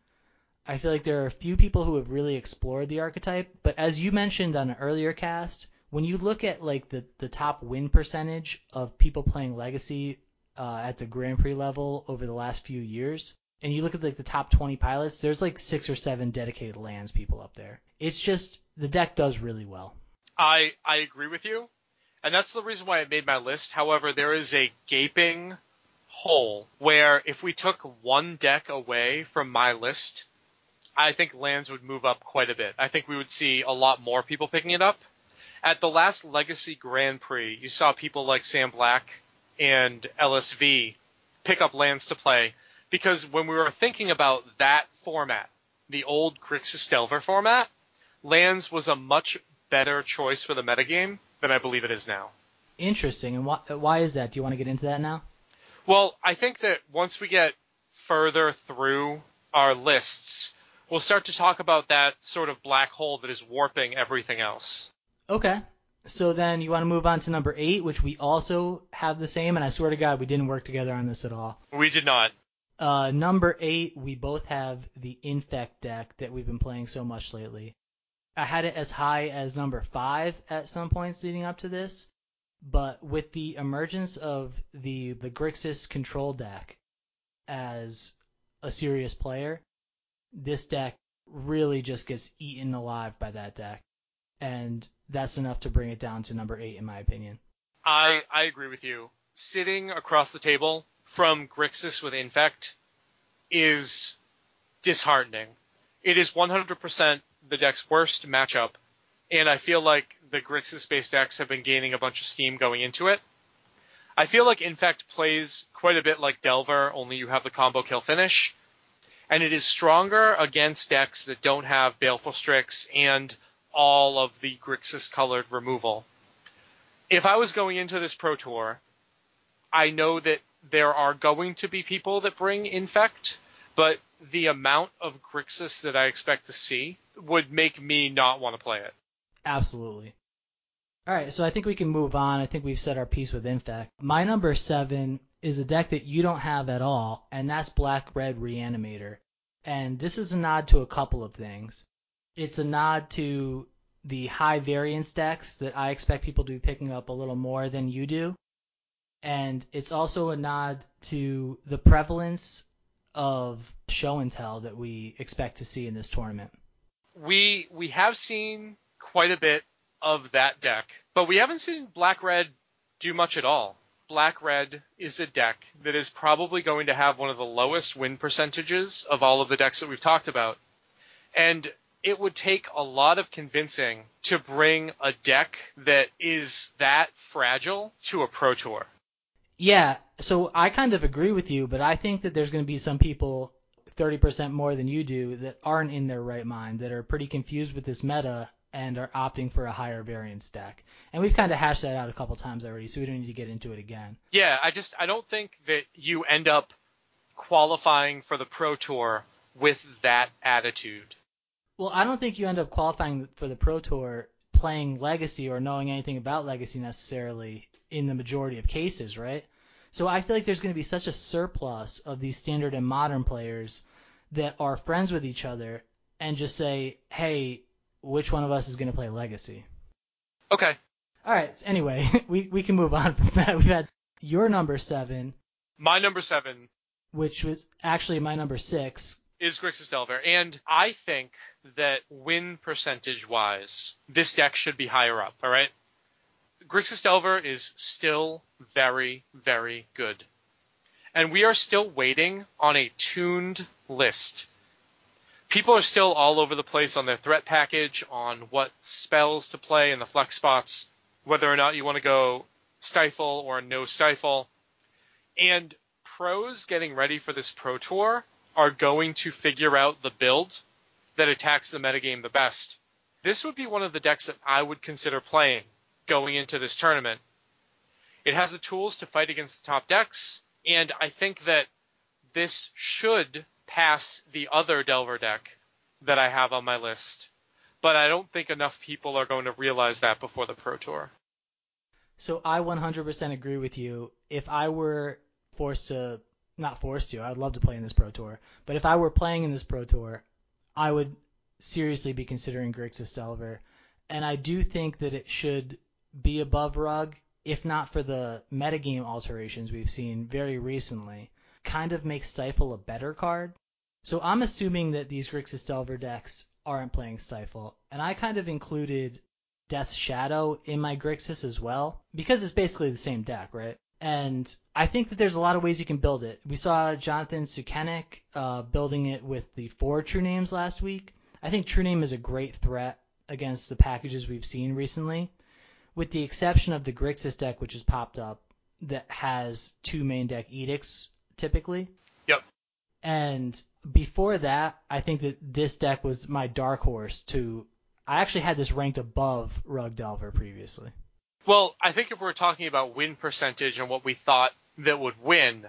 I feel like there are a few people who have really explored the archetype, but as you mentioned on an earlier cast, when you look at like the, the top win percentage of people playing Legacy uh, at the Grand Prix level over the last few years, and you look at like the top 20 pilots, there's like six or seven dedicated lands people up there. It's just the deck does really well. I I agree with you, and that's the reason why I made my list. However, there is a gaping hole where if we took one deck away from my list, I think lands would move up quite a bit. I think we would see a lot more people picking it up. At the last Legacy Grand Prix, you saw people like Sam Black and LSV pick up lands to play because when we were thinking about that format, the old Grixis Delver format, lands was a much better choice for the metagame than I believe it is now. Interesting. And why, why is that? Do you want to get into that now? Well, I think that once we get further through our lists, we'll start to talk about that sort of black hole that is warping everything else. Okay. So then you want to move on to number eight, which we also have the same, and I swear to God, we didn't work together on this at all. We did not. Uh, number eight, we both have the Infect deck that we've been playing so much lately. I had it as high as number five at some points leading up to this, but with the emergence of the the Grixis control deck as a serious player, this deck really just gets eaten alive by that deck, and that's enough to bring it down to number eight in my opinion. I I agree with you. Sitting across the table from Grixis with Infect is disheartening. It is 100% the deck's worst matchup, and I feel like the Grixis based decks have been gaining a bunch of steam going into it. I feel like Infect plays quite a bit like Delver, only you have the combo kill finish, and it is stronger against decks that don't have Baleful Strix and all of the Grixis colored removal. If I was going into this Pro Tour, I know that there are going to be people that bring Infect, but the amount of Grixis that I expect to see would make me not want to play it. Absolutely. All right, so I think we can move on. I think we've said our piece with Infect. My number seven is a deck that you don't have at all, and that's Black Red Reanimator. And this is a nod to a couple of things. It's a nod to the high variance decks that I expect people to be picking up a little more than you do. And it's also a nod to the prevalence of show and tell that we expect to see in this tournament. We we have seen quite a bit of that deck, but we haven't seen Black Red do much at all. Black Red is a deck that is probably going to have one of the lowest win percentages of all of the decks that we've talked about. And it would take a lot of convincing to bring a deck that is that fragile to a pro tour. Yeah, so I kind of agree with you, but I think that there's going to be some people 30% more than you do that aren't in their right mind, that are pretty confused with this meta and are opting for a higher variance deck. And we've kind of hashed that out a couple times already, so we don't need to get into it again. Yeah, I just I don't think that you end up qualifying for the pro tour with that attitude. Well, I don't think you end up qualifying for the pro tour playing legacy or knowing anything about legacy necessarily in the majority of cases, right? So I feel like there's going to be such a surplus of these standard and modern players that are friends with each other and just say, "Hey, which one of us is going to play legacy?" Okay. All right. Anyway, *laughs* we we can move on from that. We've had your number seven, My number seven which was actually my number six. is Grixis Delver, and I think that win percentage wise, this deck should be higher up. All right. Grixis Delver is still very, very good. And we are still waiting on a tuned list. People are still all over the place on their threat package, on what spells to play in the flex spots, whether or not you want to go stifle or no stifle. And pros getting ready for this pro tour are going to figure out the build that attacks the metagame the best. This would be one of the decks that I would consider playing going into this tournament. It has the tools to fight against the top decks, and I think that this should pass the other Delver deck that I have on my list. But I don't think enough people are going to realize that before the Pro Tour. So I 100% agree with you. If I were forced to, not forced to, I'd love to play in this Pro Tour, but if I were playing in this Pro Tour, I would seriously be considering Grixis Delver. And I do think that it should be above Rug, if not for the metagame alterations we've seen very recently. Kind of makes Stifle a better card. So I'm assuming that these Grixis Delver decks aren't playing Stifle, and I kind of included Death's Shadow in my Grixis as well, because it's basically the same deck, right? And I think that there's a lot of ways you can build it. We saw Jonathan Sukenik uh, building it with the four True Names last week. I think True Name is a great threat against the packages we've seen recently, with the exception of the Grixis deck, which has popped up that has two main deck edicts typically. Yep. And before that, I think that this deck was my dark horse to. I actually had this ranked above Rug Delver previously. Well, I think if we're talking about win percentage and what we thought that would win,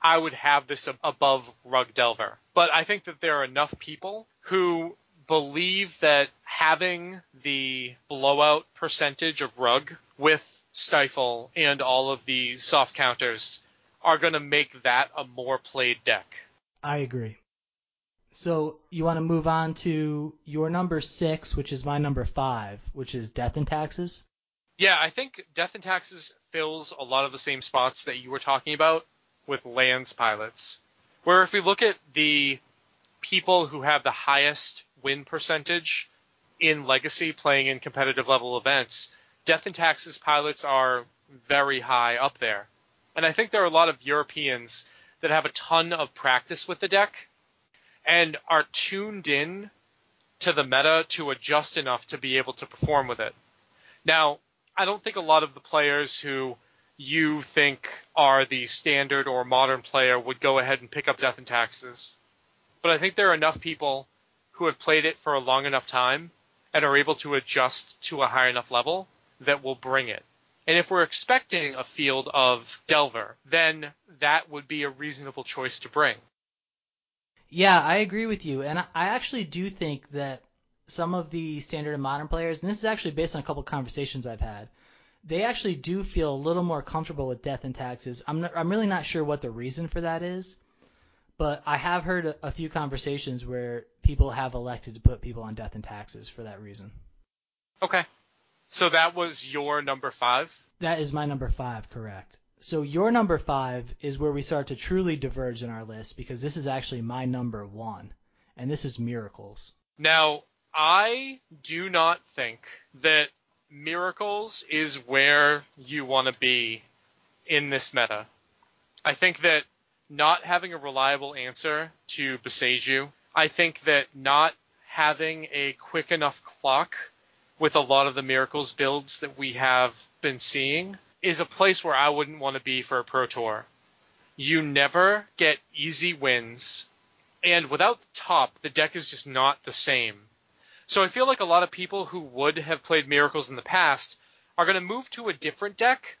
I would have this above Rug Delver. But I think that there are enough people who believe that having the blowout percentage of Rug with Stifle and all of the soft counters are going to make that a more played deck. I agree. So you want to move on to your number six, which is my number five, which is Death and Taxes? Yeah, I think Death and Taxes fills a lot of the same spots that you were talking about with Lands Pilots. Where if we look at the people who have the highest win percentage in Legacy playing in competitive level events, Death and Taxes pilots are very high up there. And I think there are a lot of Europeans that have a ton of practice with the deck and are tuned in to the meta to adjust enough to be able to perform with it. Now, I don't think a lot of the players who you think are the standard or modern player would go ahead and pick up Death and Taxes. But I think there are enough people who have played it for a long enough time and are able to adjust to a high enough level that will bring it. And if we're expecting a field of Delver, then that would be a reasonable choice to bring. Yeah, I agree with you. And I actually do think that some of the standard and modern players, and this is actually based on a couple of conversations I've had, they actually do feel a little more comfortable with death and taxes. I'm not, I'm really not sure what the reason for that is, but I have heard a, a few conversations where people have elected to put people on death and taxes for that reason. Okay. So that was your number five? That is my number five, correct. So your number five is where we start to truly diverge in our list because this is actually my number one, and this is miracles. Now, I do not think that miracles is where you want to be in this meta. I think that not having a reliable answer to Boseiju, I think that not having a quick enough clock with a lot of the miracles builds that we have been seeing is a place where I wouldn't want to be for a pro tour. You never get easy wins, and without the top, the deck is just not the same. So I feel like a lot of people who would have played Miracles in the past are going to move to a different deck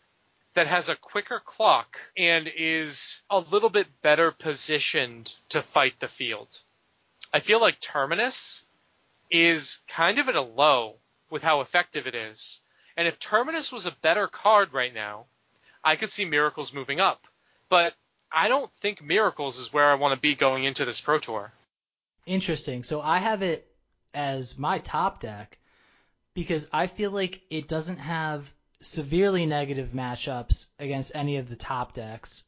that has a quicker clock and is a little bit better positioned to fight the field. I feel like Terminus is kind of at a low with how effective it is. And if Terminus was a better card right now, I could see Miracles moving up. But I don't think Miracles is where I want to be going into this Pro Tour. Interesting. So I have it as my top deck because I feel like it doesn't have severely negative matchups against any of the top decks,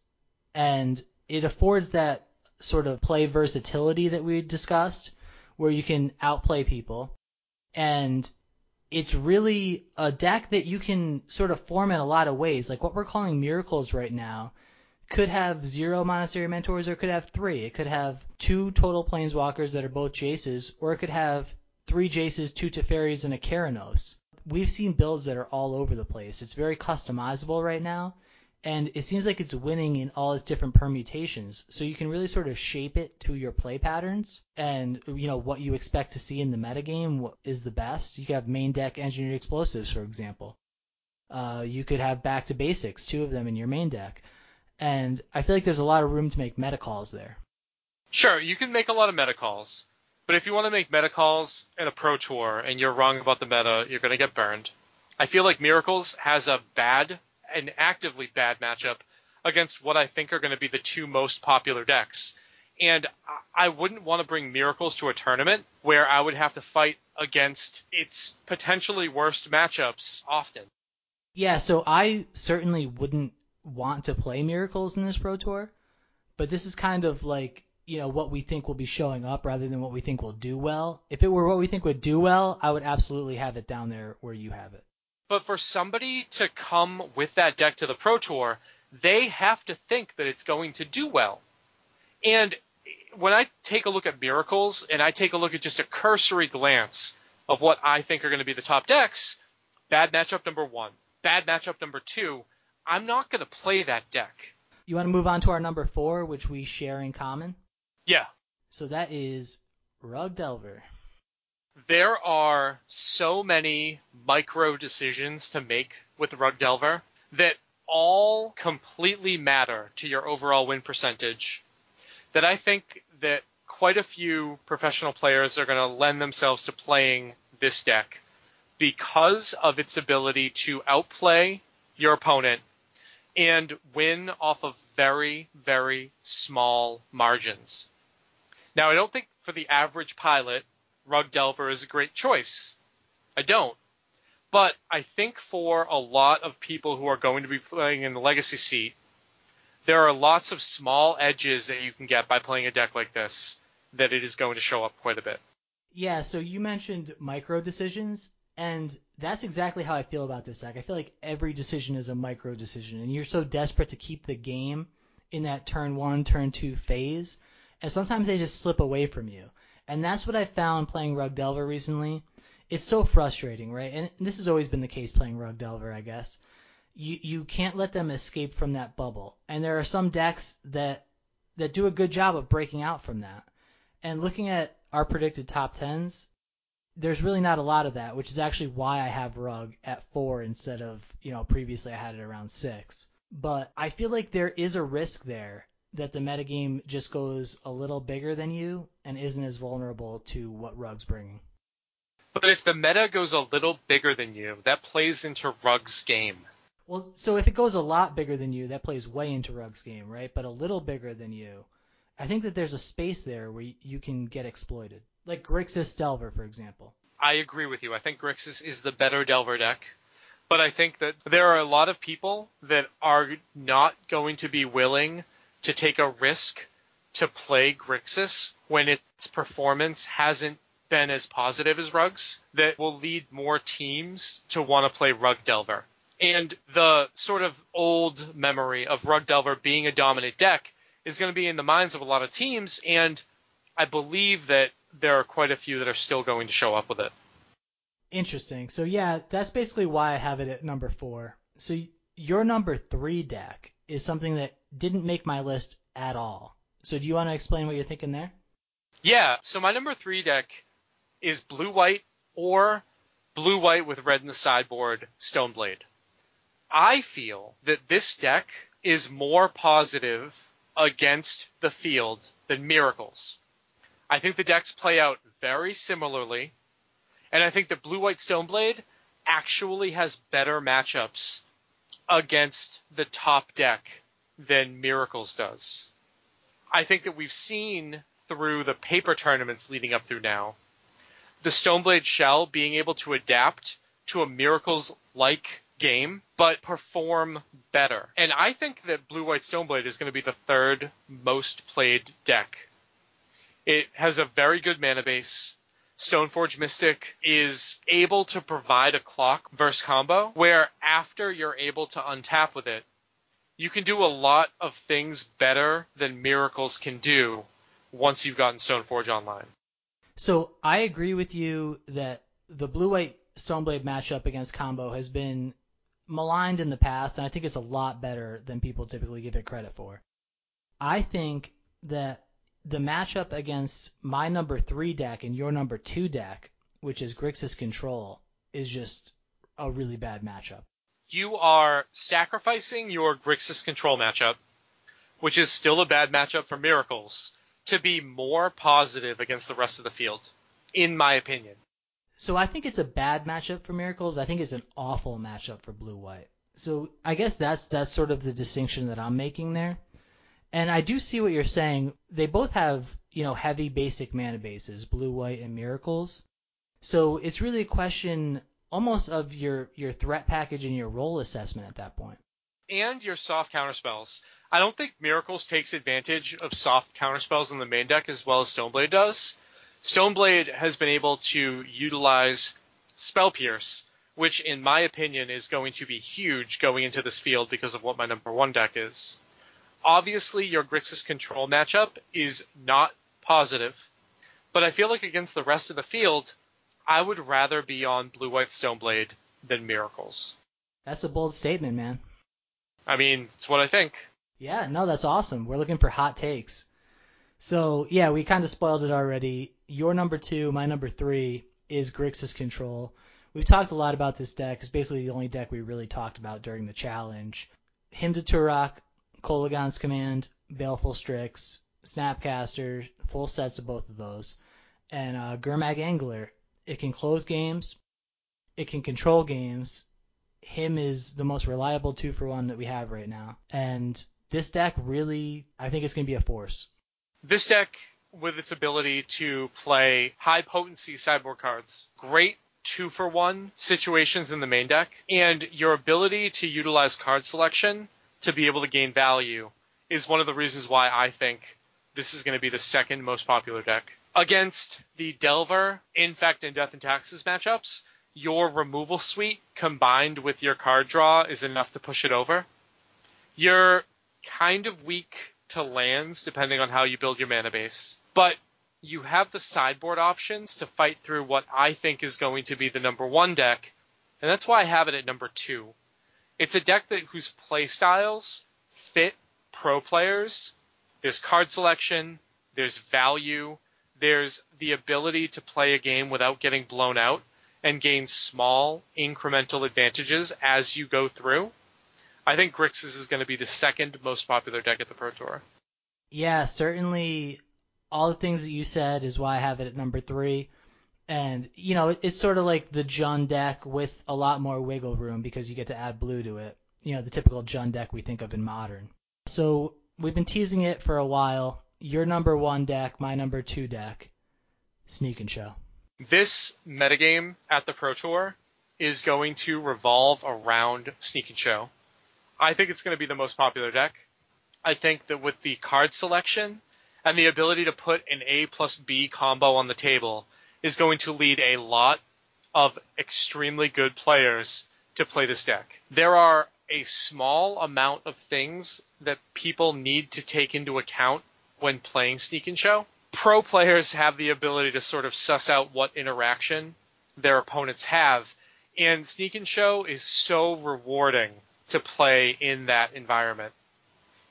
and it affords that sort of play versatility that we discussed, where you can outplay people, and it's really a deck that you can sort of form in a lot of ways. Like what we're calling miracles right now could have zero monastery mentors or it could have three. It could have two total planeswalkers that are both Jaces, or it could have three Jaces, two Teferis, and a Keranos. We've seen builds that are all over the place. It's very customizable right now, and it seems like it's winning in all its different permutations. So you can really sort of shape it to your play patterns and you know what you expect to see in the metagame is the best. You have main deck engineered explosives, for example. Uh, you could have back to basics, two of them in your main deck, and I feel like there's a lot of room to make meta calls there. Sure, you can make a lot of meta calls, but if you want to make meta calls in a pro tour and you're wrong about the meta, you're going to get burned. I feel like Miracles has a bad an actively bad matchup against what I think are going to be the two most popular decks. And I wouldn't want to bring Miracles to a tournament where I would have to fight against its potentially worst matchups often. Yeah, so I certainly wouldn't want to play Miracles in this Pro Tour, but this is kind of like, you know, what we think will be showing up rather than what we think will do well. If it were what we think would do well, I would absolutely have it down there where you have it. But for somebody to come with that deck to the Pro Tour, they have to think that it's going to do well. And when I take a look at Miracles and I take a look at just a cursory glance of what I think are going to be the top decks, bad matchup number one, bad matchup number two, I'm not going to play that deck. You want to move on to our number four, which we share in common? Yeah. So that is Rug Delver there are so many micro decisions to make with Rug Delver that all completely matter to your overall win percentage that I think that quite a few professional players are going to lend themselves to playing this deck because of its ability to outplay your opponent and win off of very, very small margins. Now, I don't think for the average pilot Rug Delver is a great choice. I don't. But I think for a lot of people who are going to be playing in the legacy seat, there are lots of small edges that you can get by playing a deck like this that it is going to show up quite a bit. Yeah, so you mentioned micro decisions, and that's exactly how I feel about this deck. I feel like every decision is a micro decision, and you're so desperate to keep the game in that turn one, turn two phase, and sometimes they just slip away from you. And that's what I found playing Rug Delver recently. It's so frustrating, right? And this has always been the case playing Rug Delver, I guess. You you can't let them escape from that bubble. And there are some decks that that do a good job of breaking out from that. And looking at our predicted top tens, there's really not a lot of that, which is actually why I have Rug at four instead of, you know, previously I had it around six. But I feel like there is a risk there that the metagame just goes a little bigger than you and isn't as vulnerable to what Rug's bringing. But if the meta goes a little bigger than you, that plays into Rug's game. Well, so if it goes a lot bigger than you, that plays way into Rug's game, right? But a little bigger than you, I think that there's a space there where you can get exploited. Like Grixis Delver, for example. I agree with you. I think Grixis is the better Delver deck. But I think that there are a lot of people that are not going to be willing to take a risk to play Grixis when its performance hasn't been as positive as Rugs that will lead more teams to want to play Rug Delver. And the sort of old memory of Rug Delver being a dominant deck is going to be in the minds of a lot of teams, and I believe that there are quite a few that are still going to show up with it. Interesting. So yeah, that's basically why I have it at number four. So your number three deck is something that didn't make my list at all. So do you want to explain what you're thinking there? Yeah. So my number three deck is blue white or blue white with red in the sideboard Stoneblade. I feel that this deck is more positive against the field than Miracles. I think the decks play out very similarly, and I think that blue white Stoneblade actually has better matchups against the top deck than Miracles does. I think that we've seen through the paper tournaments leading up through now, the Stoneblade Shell being able to adapt to a Miracles like game, but perform better. And I think that Blue White Stoneblade is going to be the third most played deck. It has a very good mana base. Stoneforge Mystic is able to provide a clock versus combo where after you're able to untap with it, you can do a lot of things better than Miracles can do once you've gotten Stoneforge online. So I agree with you that the blue white Stoneblade matchup against combo has been maligned in the past, and I think it's a lot better than people typically give it credit for. I think that the matchup against my number three deck and your number two deck, which is Grixis Control, is just a really bad matchup. You are sacrificing your Grixis Control matchup, which is still a bad matchup for Miracles, to be more positive against the rest of the field, in my opinion. So I think it's a bad matchup for Miracles. I think it's an awful matchup for Blue White. So I guess that's that's sort of the distinction that I'm making there. And I do see what you're saying. They both have, you know, heavy basic mana bases, blue, white, and miracles. So it's really a question almost of your your threat package and your role assessment at that point. And your soft counterspells. I don't think Miracles takes advantage of soft counterspells in the main deck as well as Stoneblade does. Stoneblade has been able to utilize Spell Pierce, which in my opinion is going to be huge going into this field because of what my number one deck is obviously your Grixis control matchup is not positive, but I feel like against the rest of the field, I would rather be on Blue White Stoneblade than Miracles. That's a bold statement, man. I mean, it's what I think. Yeah, no, that's awesome. We're looking for hot takes. So, yeah, we kind of spoiled it already. Your number two, my number three is Grixis Control. We've talked a lot about this deck. It's basically the only deck we really talked about during the challenge. Hymn to Tourach, Kolaghan's Command, Baleful Strix, Snapcaster, full sets of both of those, and uh, Gurmag Angler. It can close games, it can control games. Hymn is the most reliable two for one that we have right now, and this deck really, I think it's going to be a force. This deck, with its ability to play high potency sideboard cards, great two for one situations in the main deck, and your ability to utilize card selection to be able to gain value is one of the reasons why I think this is going to be the second most popular deck. Against the Delver, Infect, and Death and Taxes matchups, your removal suite combined with your card draw is enough to push it over. You're kind of weak to lands depending on how you build your mana base, but you have the sideboard options to fight through what I think is going to be the number one deck, and that's why I have it at number two. It's a deck that whose play styles fit pro players. There's card selection, there's value, there's the ability to play a game without getting blown out and gain small incremental advantages as you go through. I think Grixis is going to be the second most popular deck at the Pro Tour. Yeah, certainly all the things that you said is why I have it at number three and you know it's sort of like the Jund deck with a lot more wiggle room because you get to add blue to it. You know the typical Jund deck we think of in modern. So we've been teasing it for a while. Your number one deck, my number two deck, Sneak and Show. This metagame at the Pro Tour is going to revolve around Sneak and Show. I think it's going to be the most popular deck. I think that with the card selection and the ability to put an A plus B combo on the table, is going to lead a lot of extremely good players to play this deck. There are a small amount of things that people need to take into account when playing Sneak and Show. Pro players have the ability to sort of suss out what interaction their opponents have, and Sneak and Show is so rewarding to play in that environment.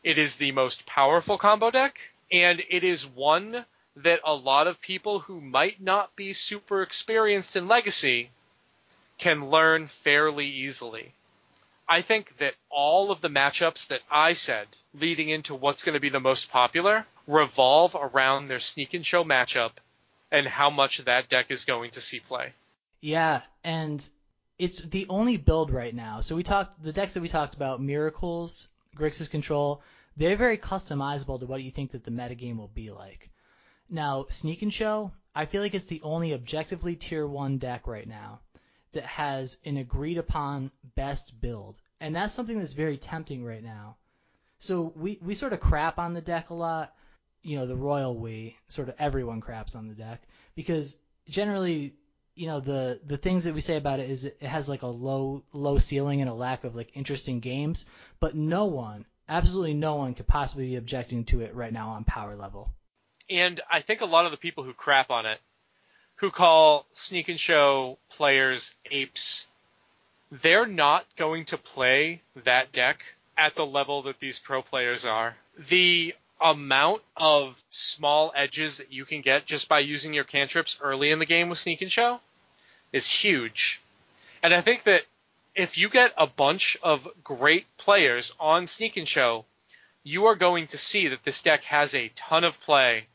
It is the most powerful combo deck, and it is one that a lot of people who might not be super experienced in Legacy can learn fairly easily. I think that all of the matchups that I said leading into what's going to be the most popular revolve around their sneak and show matchup and how much that deck is going to see play. Yeah, and it's the only build right now. So we talked the decks that we talked about, Miracles, Grixis Control, they're very customizable to what you think that the metagame will be like. Now, Sneak and Show, I feel like it's the only objectively tier one deck right now that has an agreed upon best build. And that's something that's very tempting right now. So we, we sort of crap on the deck a lot. You know, the royal we, sort of everyone craps on the deck because generally, you know, the the things that we say about it is it has like a low low ceiling and a lack of like interesting games, but no one, absolutely no one could possibly be objecting to it right now on power level. And I think a lot of the people who crap on it, who call Sneak and Show players apes, they're not going to play that deck at the level that these pro players are. The amount of small edges that you can get just by using your cantrips early in the game with Sneak and Show is huge. And I think that if you get a bunch of great players on Sneak and Show, you are going to see that this deck has a ton of play,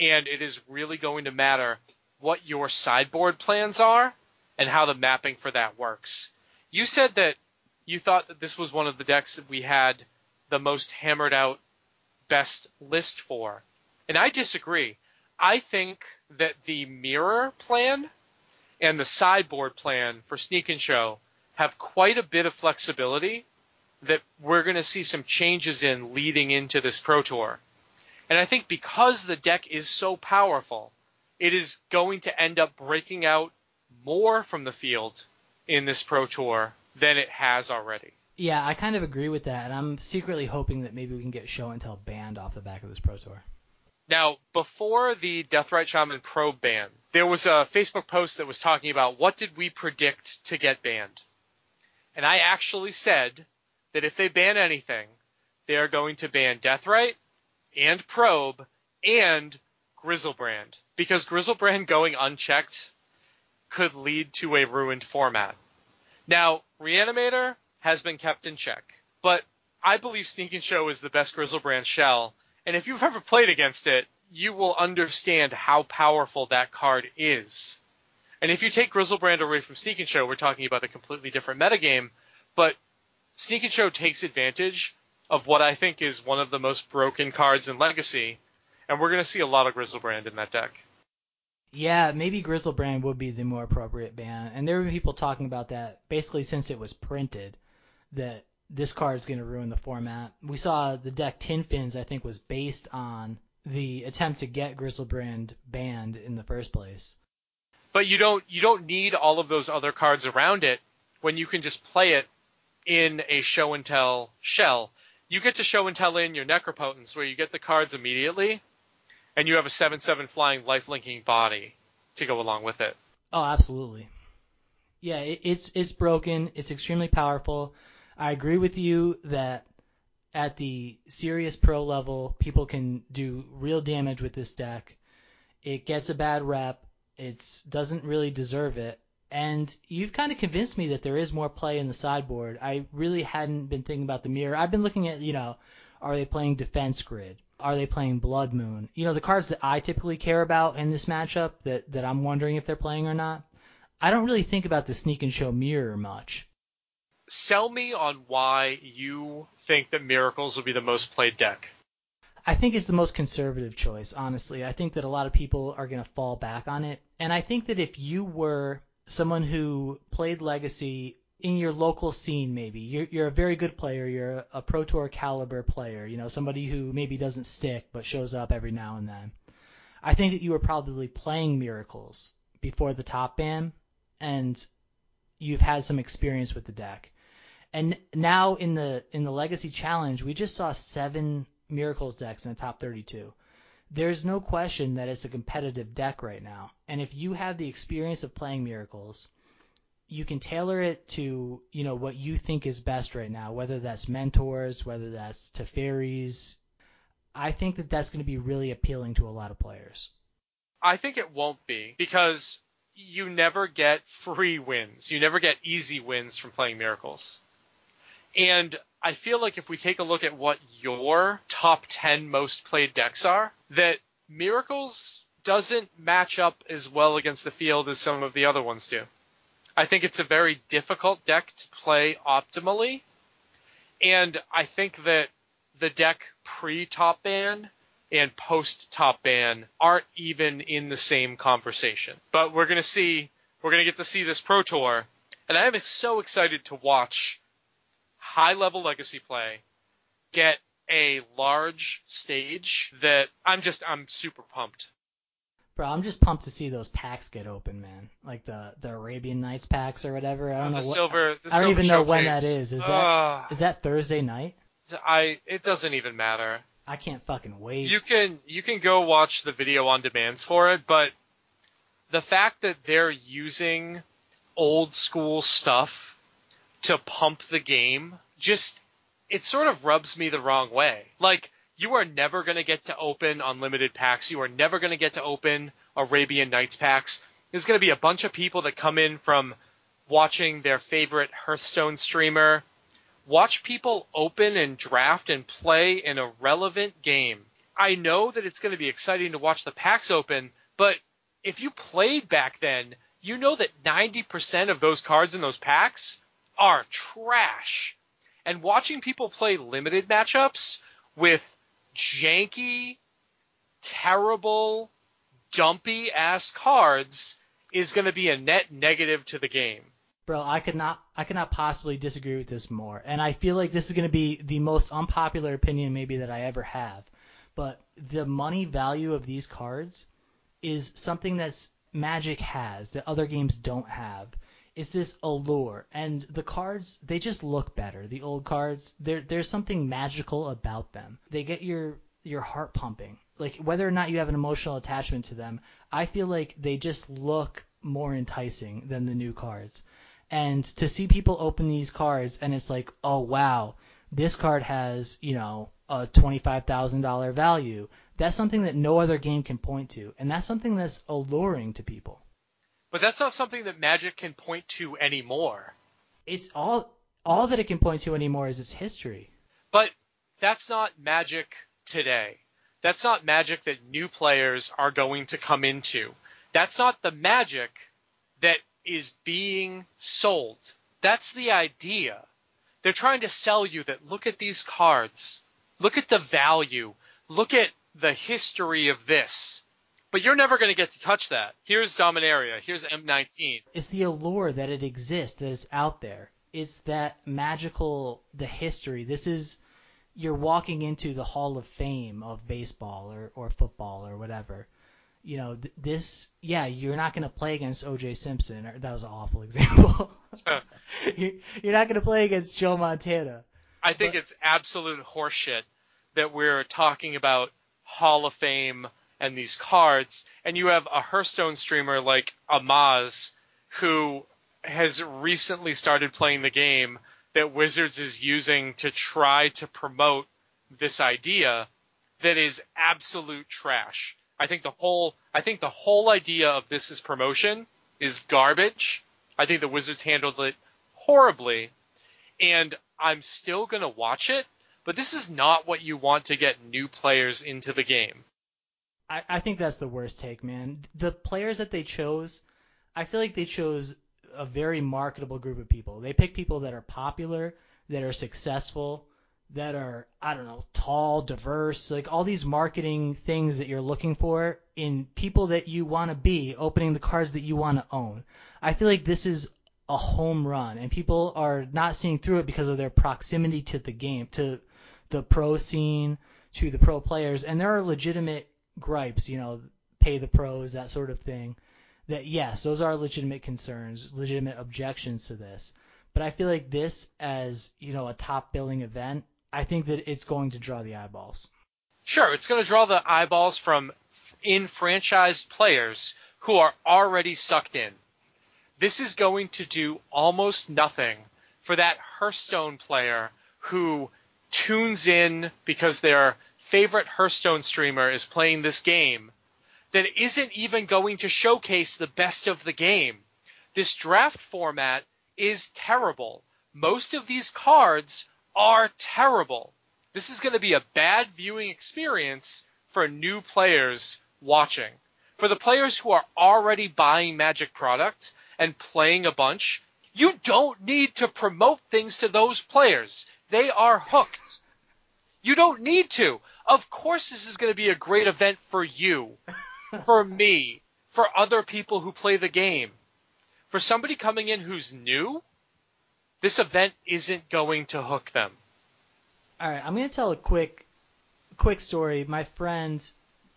and it is really going to matter what your sideboard plans are and how the mapping for that works. You said that you thought that this was one of the decks that we had the most hammered out best list for. And I disagree. I think that the mirror plan and the sideboard plan for Sneak and Show have quite a bit of flexibility that we're going to see some changes in leading into this Pro Tour. And I think because the deck is so powerful, it is going to end up breaking out more from the field in this Pro Tour than it has already. Yeah, I kind of agree with that, and I'm secretly hoping that maybe we can get Show and Tell banned off the back of this Pro Tour. Now, before the Deathrite Shaman Pro ban, there was a Facebook post that was talking about what did we predict to get banned. And I actually said that if they ban anything, they are going to ban Deathrite and Probe and Griselbrand Because Griselbrand going unchecked could lead to a ruined format. Now, Reanimator, has been kept in check. But I believe Sneak and Show is the best Griselbrand shell, and if you've ever played against it, you will understand how powerful that card is. And if you take Griselbrand away from Sneak and Show, we're talking about a completely different metagame, but Sneak and Show takes advantage of what I think is one of the most broken cards in Legacy, and we're going to see a lot of Griselbrand in that deck. Yeah, maybe Griselbrand would be the more appropriate ban, and there were people talking about that basically since it was printed that this card is going to ruin the format. We saw the deck Tin Fins, I think, was based on the attempt to get Griselbrand banned in the first place. But you don't you don't need all of those other cards around it when you can just play it in a show and tell shell. You get to show and tell in your Necropotence where you get the cards immediately, and you have a seven seven flying life linking body to go along with it. Oh, absolutely. Yeah, it, it's it's broken. It's extremely powerful. I agree with you that at the serious pro level, people can do real damage with this deck. It gets a bad rep. It doesn't really deserve it. And you've kind of convinced me that there is more play in the sideboard. I really hadn't been thinking about the mirror. I've been looking at, you know, are they playing Defense Grid? Are they playing Blood Moon? You know, the cards that I typically care about in this matchup that, that I'm wondering if they're playing or not. I don't really think about the Sneak and Show mirror much sell me on why you think that Miracles will be the most played deck. I think it's the most conservative choice, honestly. I think that a lot of people are going to fall back on it. And I think that if you were someone who played Legacy in your local scene, maybe you're, you're a very good player, you're a Pro Tour caliber player, you know, somebody who maybe doesn't stick but shows up every now and then. I think that you were probably playing Miracles before the top ban, and you've had some experience with the deck. And now in the in the Legacy Challenge, we just saw seven Miracles decks in the top 32. There's no question that it's a competitive deck right now. And if you have the experience of playing Miracles, you can tailor it to you know what you think is best right now, whether that's mentors, whether that's Teferis. I think that that's going to be really appealing to a lot of players. I think it won't be because you never get free wins. You never get easy wins from playing Miracles. And I feel like if we take a look at what your top 10 most played decks are, that Miracles doesn't match up as well against the field as some of the other ones do. I think it's a very difficult deck to play optimally. And I think that the deck pre top ban and post top ban aren't even in the same conversation. But we're going to see, we're going to get to see this Pro Tour. And I am so excited to watch high level legacy play, get a large stage that I'm just I'm super pumped. Bro, I'm just pumped to see those packs get open, man. Like the the Arabian Nights packs or whatever. I don't know what. silver. I don't even know when that is. Is that Ugh. is that Thursday night? I. It doesn't even matter. I can't fucking wait. You can you can go watch the video on demands for it, but the fact that they're using old school stuff to pump the game just it sort of rubs me the wrong way. Like you are never going to get to open unlimited packs. You are never going to get to open Arabian Nights packs. There's going to be a bunch of people that come in from watching their favorite Hearthstone streamer watch people open and draft and play an irrelevant game. I know that it's going to be exciting to watch the packs open, but if you played back then, you know that 90% of those cards in those packs are trash. And watching people play limited matchups with janky, terrible, dumpy ass cards is going to be a net negative to the game. Bro, I could not I could not possibly disagree with this more. And I feel like this is going to be the most unpopular opinion maybe that I ever have. But the money value of these cards is something that's Magic has that other games don't have. It's this allure, and the cards they just look better. The old cards, there there's something magical about them. They get your your heart pumping. Like whether or not you have an emotional attachment to them, I feel like they just look more enticing than the new cards. And to see people open these cards and it's like, oh wow, this card has, you know, a $25,000 value. That's something that no other game can point to. And that's something that's alluring to people. But that's not something that Magic can point to anymore. It's all, all that it can point to anymore is its history. But that's not Magic today. That's not Magic that new players are going to come into. That's not the Magic that is being sold. That's the idea. They're trying to sell you that look at these cards. Look at the value. Look at the history of this. But you're never going to get to touch that. Here's Dominaria. Here's M19. It's the allure that it exists, that it's out there. It's that magical, the history. This is, you're walking into the Hall of Fame of baseball or, or football or whatever. You know, th- this, yeah, you're not going to play against O.J. Simpson. Or, that was an awful *laughs* example. *laughs* you're, you're not going to play against Joe Montana. I think But- it's absolute horseshit that we're talking about Hall of Fame and these cards, and you have a Hearthstone streamer like Amaz who has recently started playing the game that Wizards is using to try to promote this idea that is absolute trash. I think the whole I think the whole idea of this is promotion is garbage. I think the Wizards handled it horribly and I'm still going to watch it, but this is not what you want to get new players into the game. I, I think that's the worst take, man. The players that they chose, I feel like they chose a very marketable group of people. They pick people that are popular, that are successful, that are, I don't know, tall, diverse, like all these marketing things that you're looking for in people that you want to be, opening the cards that you want to own. I feel like this is a home run, and people are not seeing through it because of their proximity to the game, to the pro scene, to the pro players, and there are legitimate gripes, you know, pay the pros, that sort of thing. That yes, those are legitimate concerns, legitimate objections to this. But I feel like this, as you know, a top billing event, I think that it's going to draw the eyeballs. Sure, it's going to draw the eyeballs from enfranchised players who are already sucked in. This is going to do almost nothing for that Hearthstone player who tunes in because their favorite Hearthstone streamer is playing this game that isn't even going to showcase the best of the game. This draft format is terrible. Most of these cards are terrible. This is going to be a bad viewing experience for new players watching. For the players who are already buying Magic product and playing a bunch, you don't need to promote things to those players. They are hooked. You don't need to. Of course, this is going to be a great event for you, *laughs* for me, for other people who play the game. For somebody coming in who's new, this event isn't going to hook them. All right, I'm going to tell a quick, quick story. My friend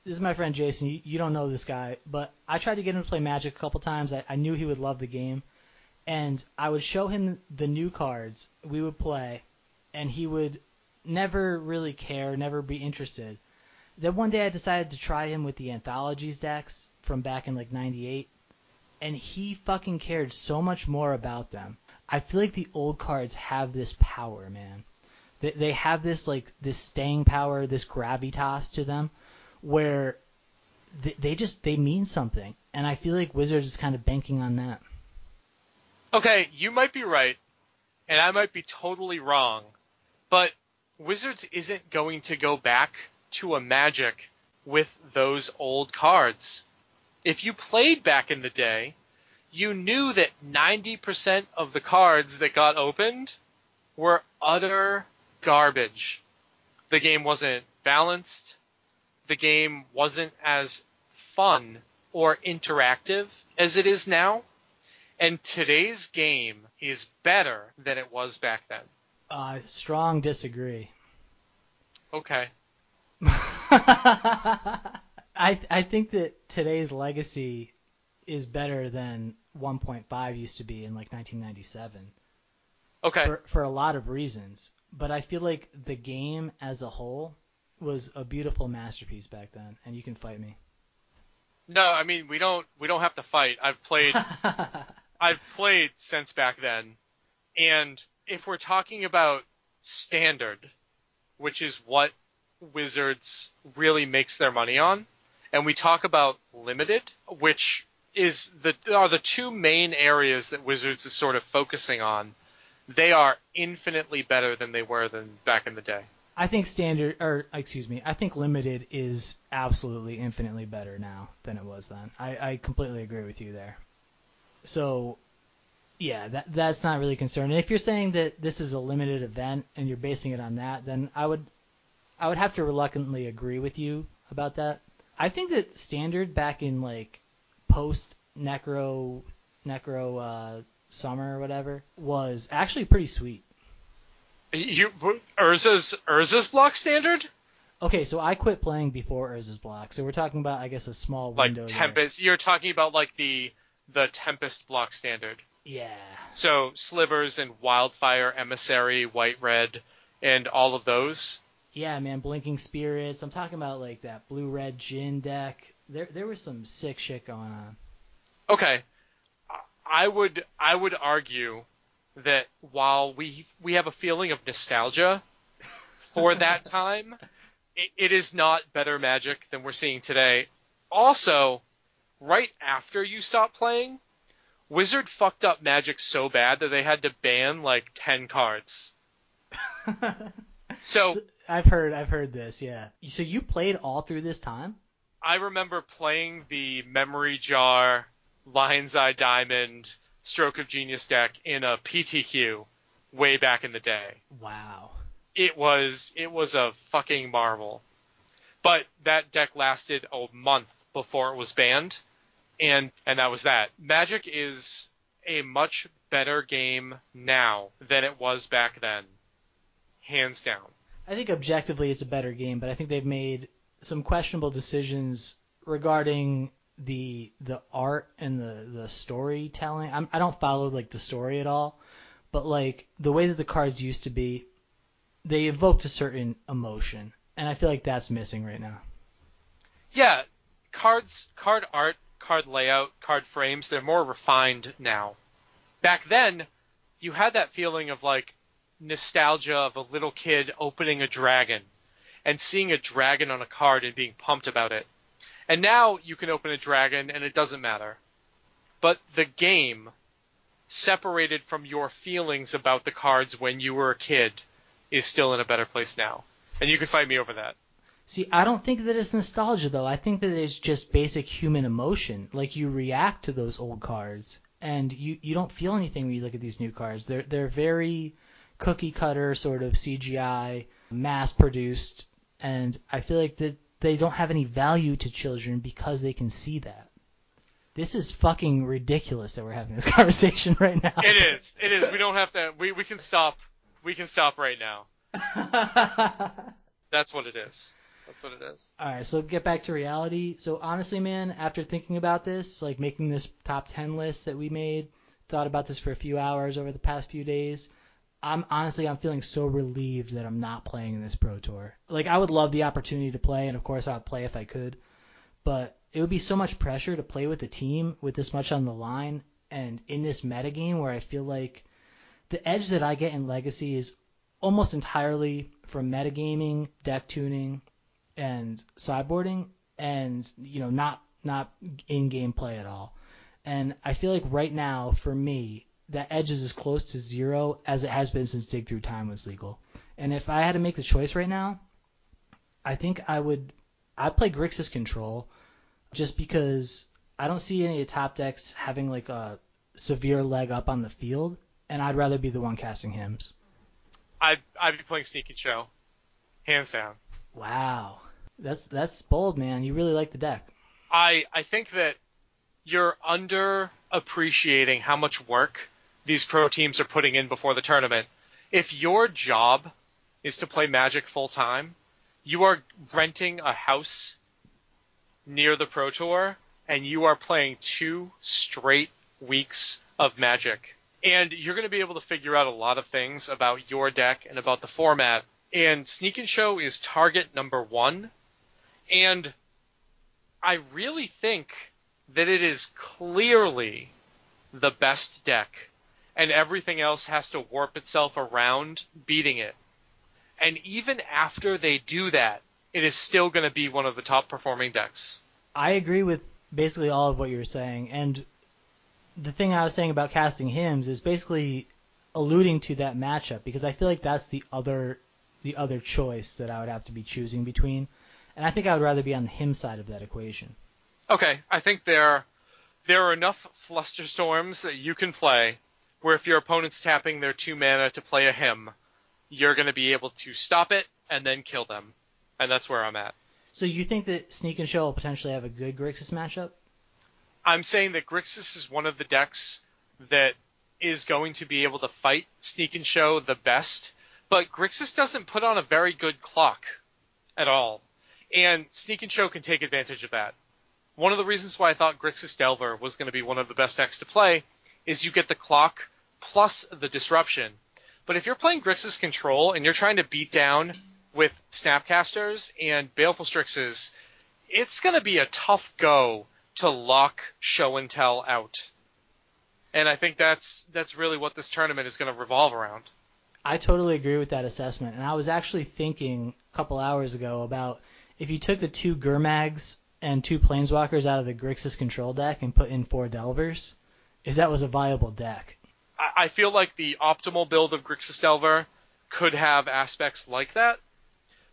this is my friend Jason. You, you don't know this guy, but I tried to get him to play Magic a couple times. I, I knew he would love the game, and I would show him the new cards. We would play, and he would never really care, never be interested. Then one day I decided to try him with the anthologies decks from back in like '98, and he fucking cared so much more about them. I feel like the old cards have this power, man. They they have this like this staying power, this gravitas to them, where they, they just they mean something, and I feel like Wizards is kind of banking on that. Okay, you might be right, and I might be totally wrong, but Wizards isn't going to go back to a Magic with those old cards. If you played back in the day, you knew that 90% of the cards that got opened were utter garbage. The game wasn't balanced. The game wasn't as fun or interactive as it is now. And today's game is better than it was back then. Uh, strong disagree. Okay. *laughs* I I think that today's legacy is better than 1.5 used to be in like 1997 Okay. for for a lot of reasons. But I feel like the game as a whole was a beautiful masterpiece back then, and you can fight me. No, I mean we don't we don't have to fight. I've played *laughs* I've played since back then. And if we're talking about standard, which is what Wizards really makes their money on, and we talk about limited, which is the are the two main areas that Wizards is sort of focusing on, they are infinitely better than they were than back in the day. I think standard, or excuse me, I think limited is absolutely infinitely better now than it was then. I, I completely agree with you there. So, yeah, that that's not really concerned. And if you're saying that this is a limited event and you're basing it on that, then I would, I would have to reluctantly agree with you about that. I think that standard back in like post Necro, Necro uh, summer or whatever was actually pretty sweet. You Urza's Urza's block standard? Okay, so I quit playing before Urza's block, so we're talking about, I guess, a small Like window. there. Tempest. You're talking about like the the Tempest block standard. Yeah. So slivers and wildfire, emissary, white red, and all of those. Yeah, man, Blinking Spirits. I'm talking about like that blue red gin deck. There there was some sick shit going on. Okay, I would I would argue that while we we have a feeling of nostalgia for *laughs* that time, it, it is not better Magic than we're seeing today. Also, right after you stop playing, Wizard fucked up Magic so bad that they had to ban like ten cards. *laughs* So So, I've heard I've heard this, yeah. So you played all through this time? I remember playing the Memory Jar, Lion's Eye Diamond, Stroke of Genius deck in a PTQ way back in the day. Wow. It was it was a fucking marvel. But that deck lasted a month before it was banned, and and that was that. Magic is a much better game now than it was back then, hands down. I think objectively it's a better game, but I think they've made some questionable decisions regarding the the art and the the storytelling. I'm, I don't follow like the story at all, but like the way that the cards used to be, they evoked a certain emotion, and I feel like that's missing right now. Yeah, cards, card art, card layout, card frames, they're more refined now. Back then, you had that feeling of like nostalgia of a little kid opening a dragon and seeing a dragon on a card and being pumped about it. And now you can open a dragon and it doesn't matter. But the game, separated from your feelings about the cards when you were a kid, is still in a better place now. And you can fight me over that. See, I don't think that it's nostalgia though. I think that it's just basic human emotion. Like you react to those old cards, and you you don't feel anything when you look at these new cards. They're they're very cookie cutter sort of CGI, mass produced, and I feel like that they don't have any value to children because they can see that. This is fucking ridiculous that we're having this *laughs* conversation right now. It is. It is. We don't have to. We we can stop. We can stop right now. *laughs* That's what it is. That's what it is. All right, so get back to reality. So honestly, man, after thinking about this, like making this top 10 list that we made, thought about this for a few hours over the past few days, I'm honestly I'm feeling so relieved that I'm not playing in this pro tour. Like I would love the opportunity to play and of course I'd play if I could, but it would be so much pressure to play with a team with this much on the line and in this metagame where I feel like the edge that I get in Legacy is almost entirely from metagaming, deck tuning, and sideboarding, and you know not not in-game play at all. And I feel like right now for me, that edge is as close to zero as it has been since Dig Through Time was legal. And if I had to make the choice right now, I think I would I'd play Grixis Control just because I don't see any of the top decks having like a severe leg up on the field, and I'd rather be the one casting hymns. I'd I'd be playing Sneak and Show, hands down. Wow, that's that's bold, man. You really like the deck. I I think that you're under appreciating how much work these pro teams are putting in before the tournament. If your job is to play Magic full time, you are renting a house near the Pro Tour and you are playing two straight weeks of Magic. And you're going to be able to figure out a lot of things about your deck and about the format. And Sneak and Show is target number one. And I really think that it is clearly the best deck. And everything else has to warp itself around beating it. And even after they do that, it is still going to be one of the top performing decks. I agree with basically all of what you were saying, and the thing I was saying about casting hymns is basically alluding to that matchup because I feel like that's the other the other choice that I would have to be choosing between, and I think I would rather be on the hymn side of that equation. Okay, I think there there are enough flusterstorms that you can play where if your opponent's tapping their two mana to play a hymn, you're going to be able to stop it and then kill them, and that's where I'm at. So you think that Sneak and Show will potentially have a good Grixis matchup? I'm saying that Grixis is one of the decks that is going to be able to fight Sneak and Show the best, but Grixis doesn't put on a very good clock at all. And Sneak and Show can take advantage of that. One of the reasons why I thought Grixis Delver was going to be one of the best decks to play is you get the clock plus the disruption. But if you're playing Grixis Control and you're trying to beat down with Snapcasters and Baleful Strixes, it's going to be a tough go to lock show and tell out. And I think that's that's really what this tournament is going to revolve around. I totally agree with that assessment. And I was actually thinking a couple hours ago about if you took the two Gurmags and two Planeswalkers out of the Grixis control deck and put in four Delvers, is that was a viable deck. I, I feel like the optimal build of Grixis Delver could have aspects like that,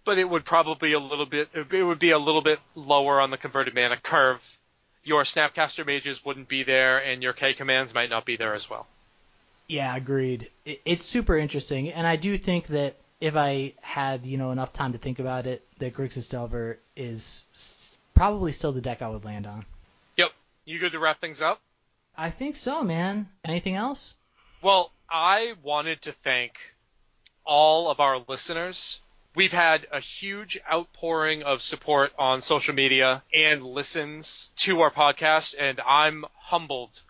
but it would probably a little bit it would be a little bit lower on the converted mana curve. Your Snapcaster mages wouldn't be there, and your K commands might not be there as well. Yeah, agreed. It's super interesting, and I do think that if I had you know enough time to think about it, that Grixis Delver is s- probably still the deck I would land on. Yep. You good to wrap things up? I think so, man. Anything else? Well, I wanted to thank all of our listeners. We've had a huge outpouring of support on social media and listens to our podcast, and I'm humbled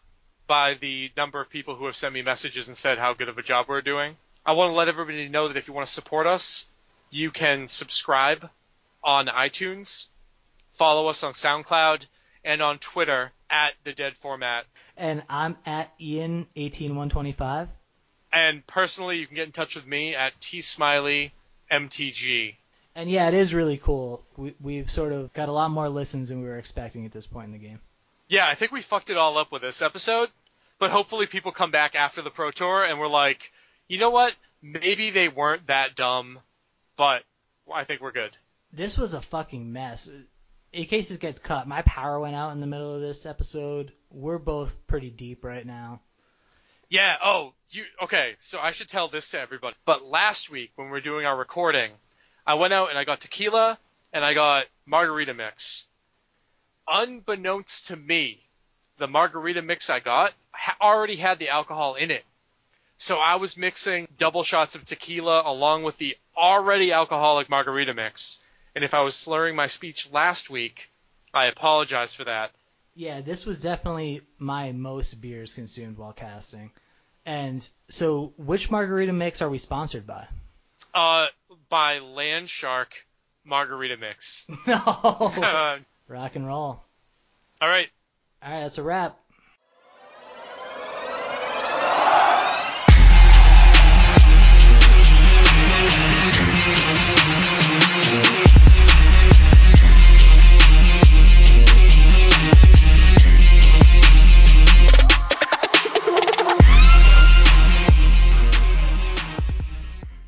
by the number of people who have sent me messages and said how good of a job we're doing. I want to let everybody know that if you want to support us, you can subscribe on iTunes, follow us on SoundCloud, and on Twitter at the Dead Format. And I'm at Ian eighteen one twenty five. And personally, you can get in touch with me at tsmileymtg. And yeah, it is really cool. We, we've sort of got a lot more listens than we were expecting at this point in the game. Yeah, I think we fucked it all up with this episode, but hopefully people come back after the Pro Tour and we're like, you know what? Maybe they weren't that dumb, but I think we're good. This was a fucking mess. In case this gets cut, my power went out in the middle of this episode. We're both pretty deep right now. Yeah. Oh, you okay? So I should tell this to everybody. But last week when we were doing our recording, I went out and I got tequila and I got margarita mix. Unbeknownst to me, the margarita mix I got ha- already had the alcohol in it. So I was mixing double shots of tequila along with the already alcoholic margarita mix, And if I was slurring my speech last week, I apologize for that. Yeah, this was definitely my most beers consumed while casting. And so, which margarita mix are we sponsored by? Uh, by Land Shark Margarita Mix. *laughs* no. Uh, *laughs* Rock and roll. all right. All right, that's a wrap.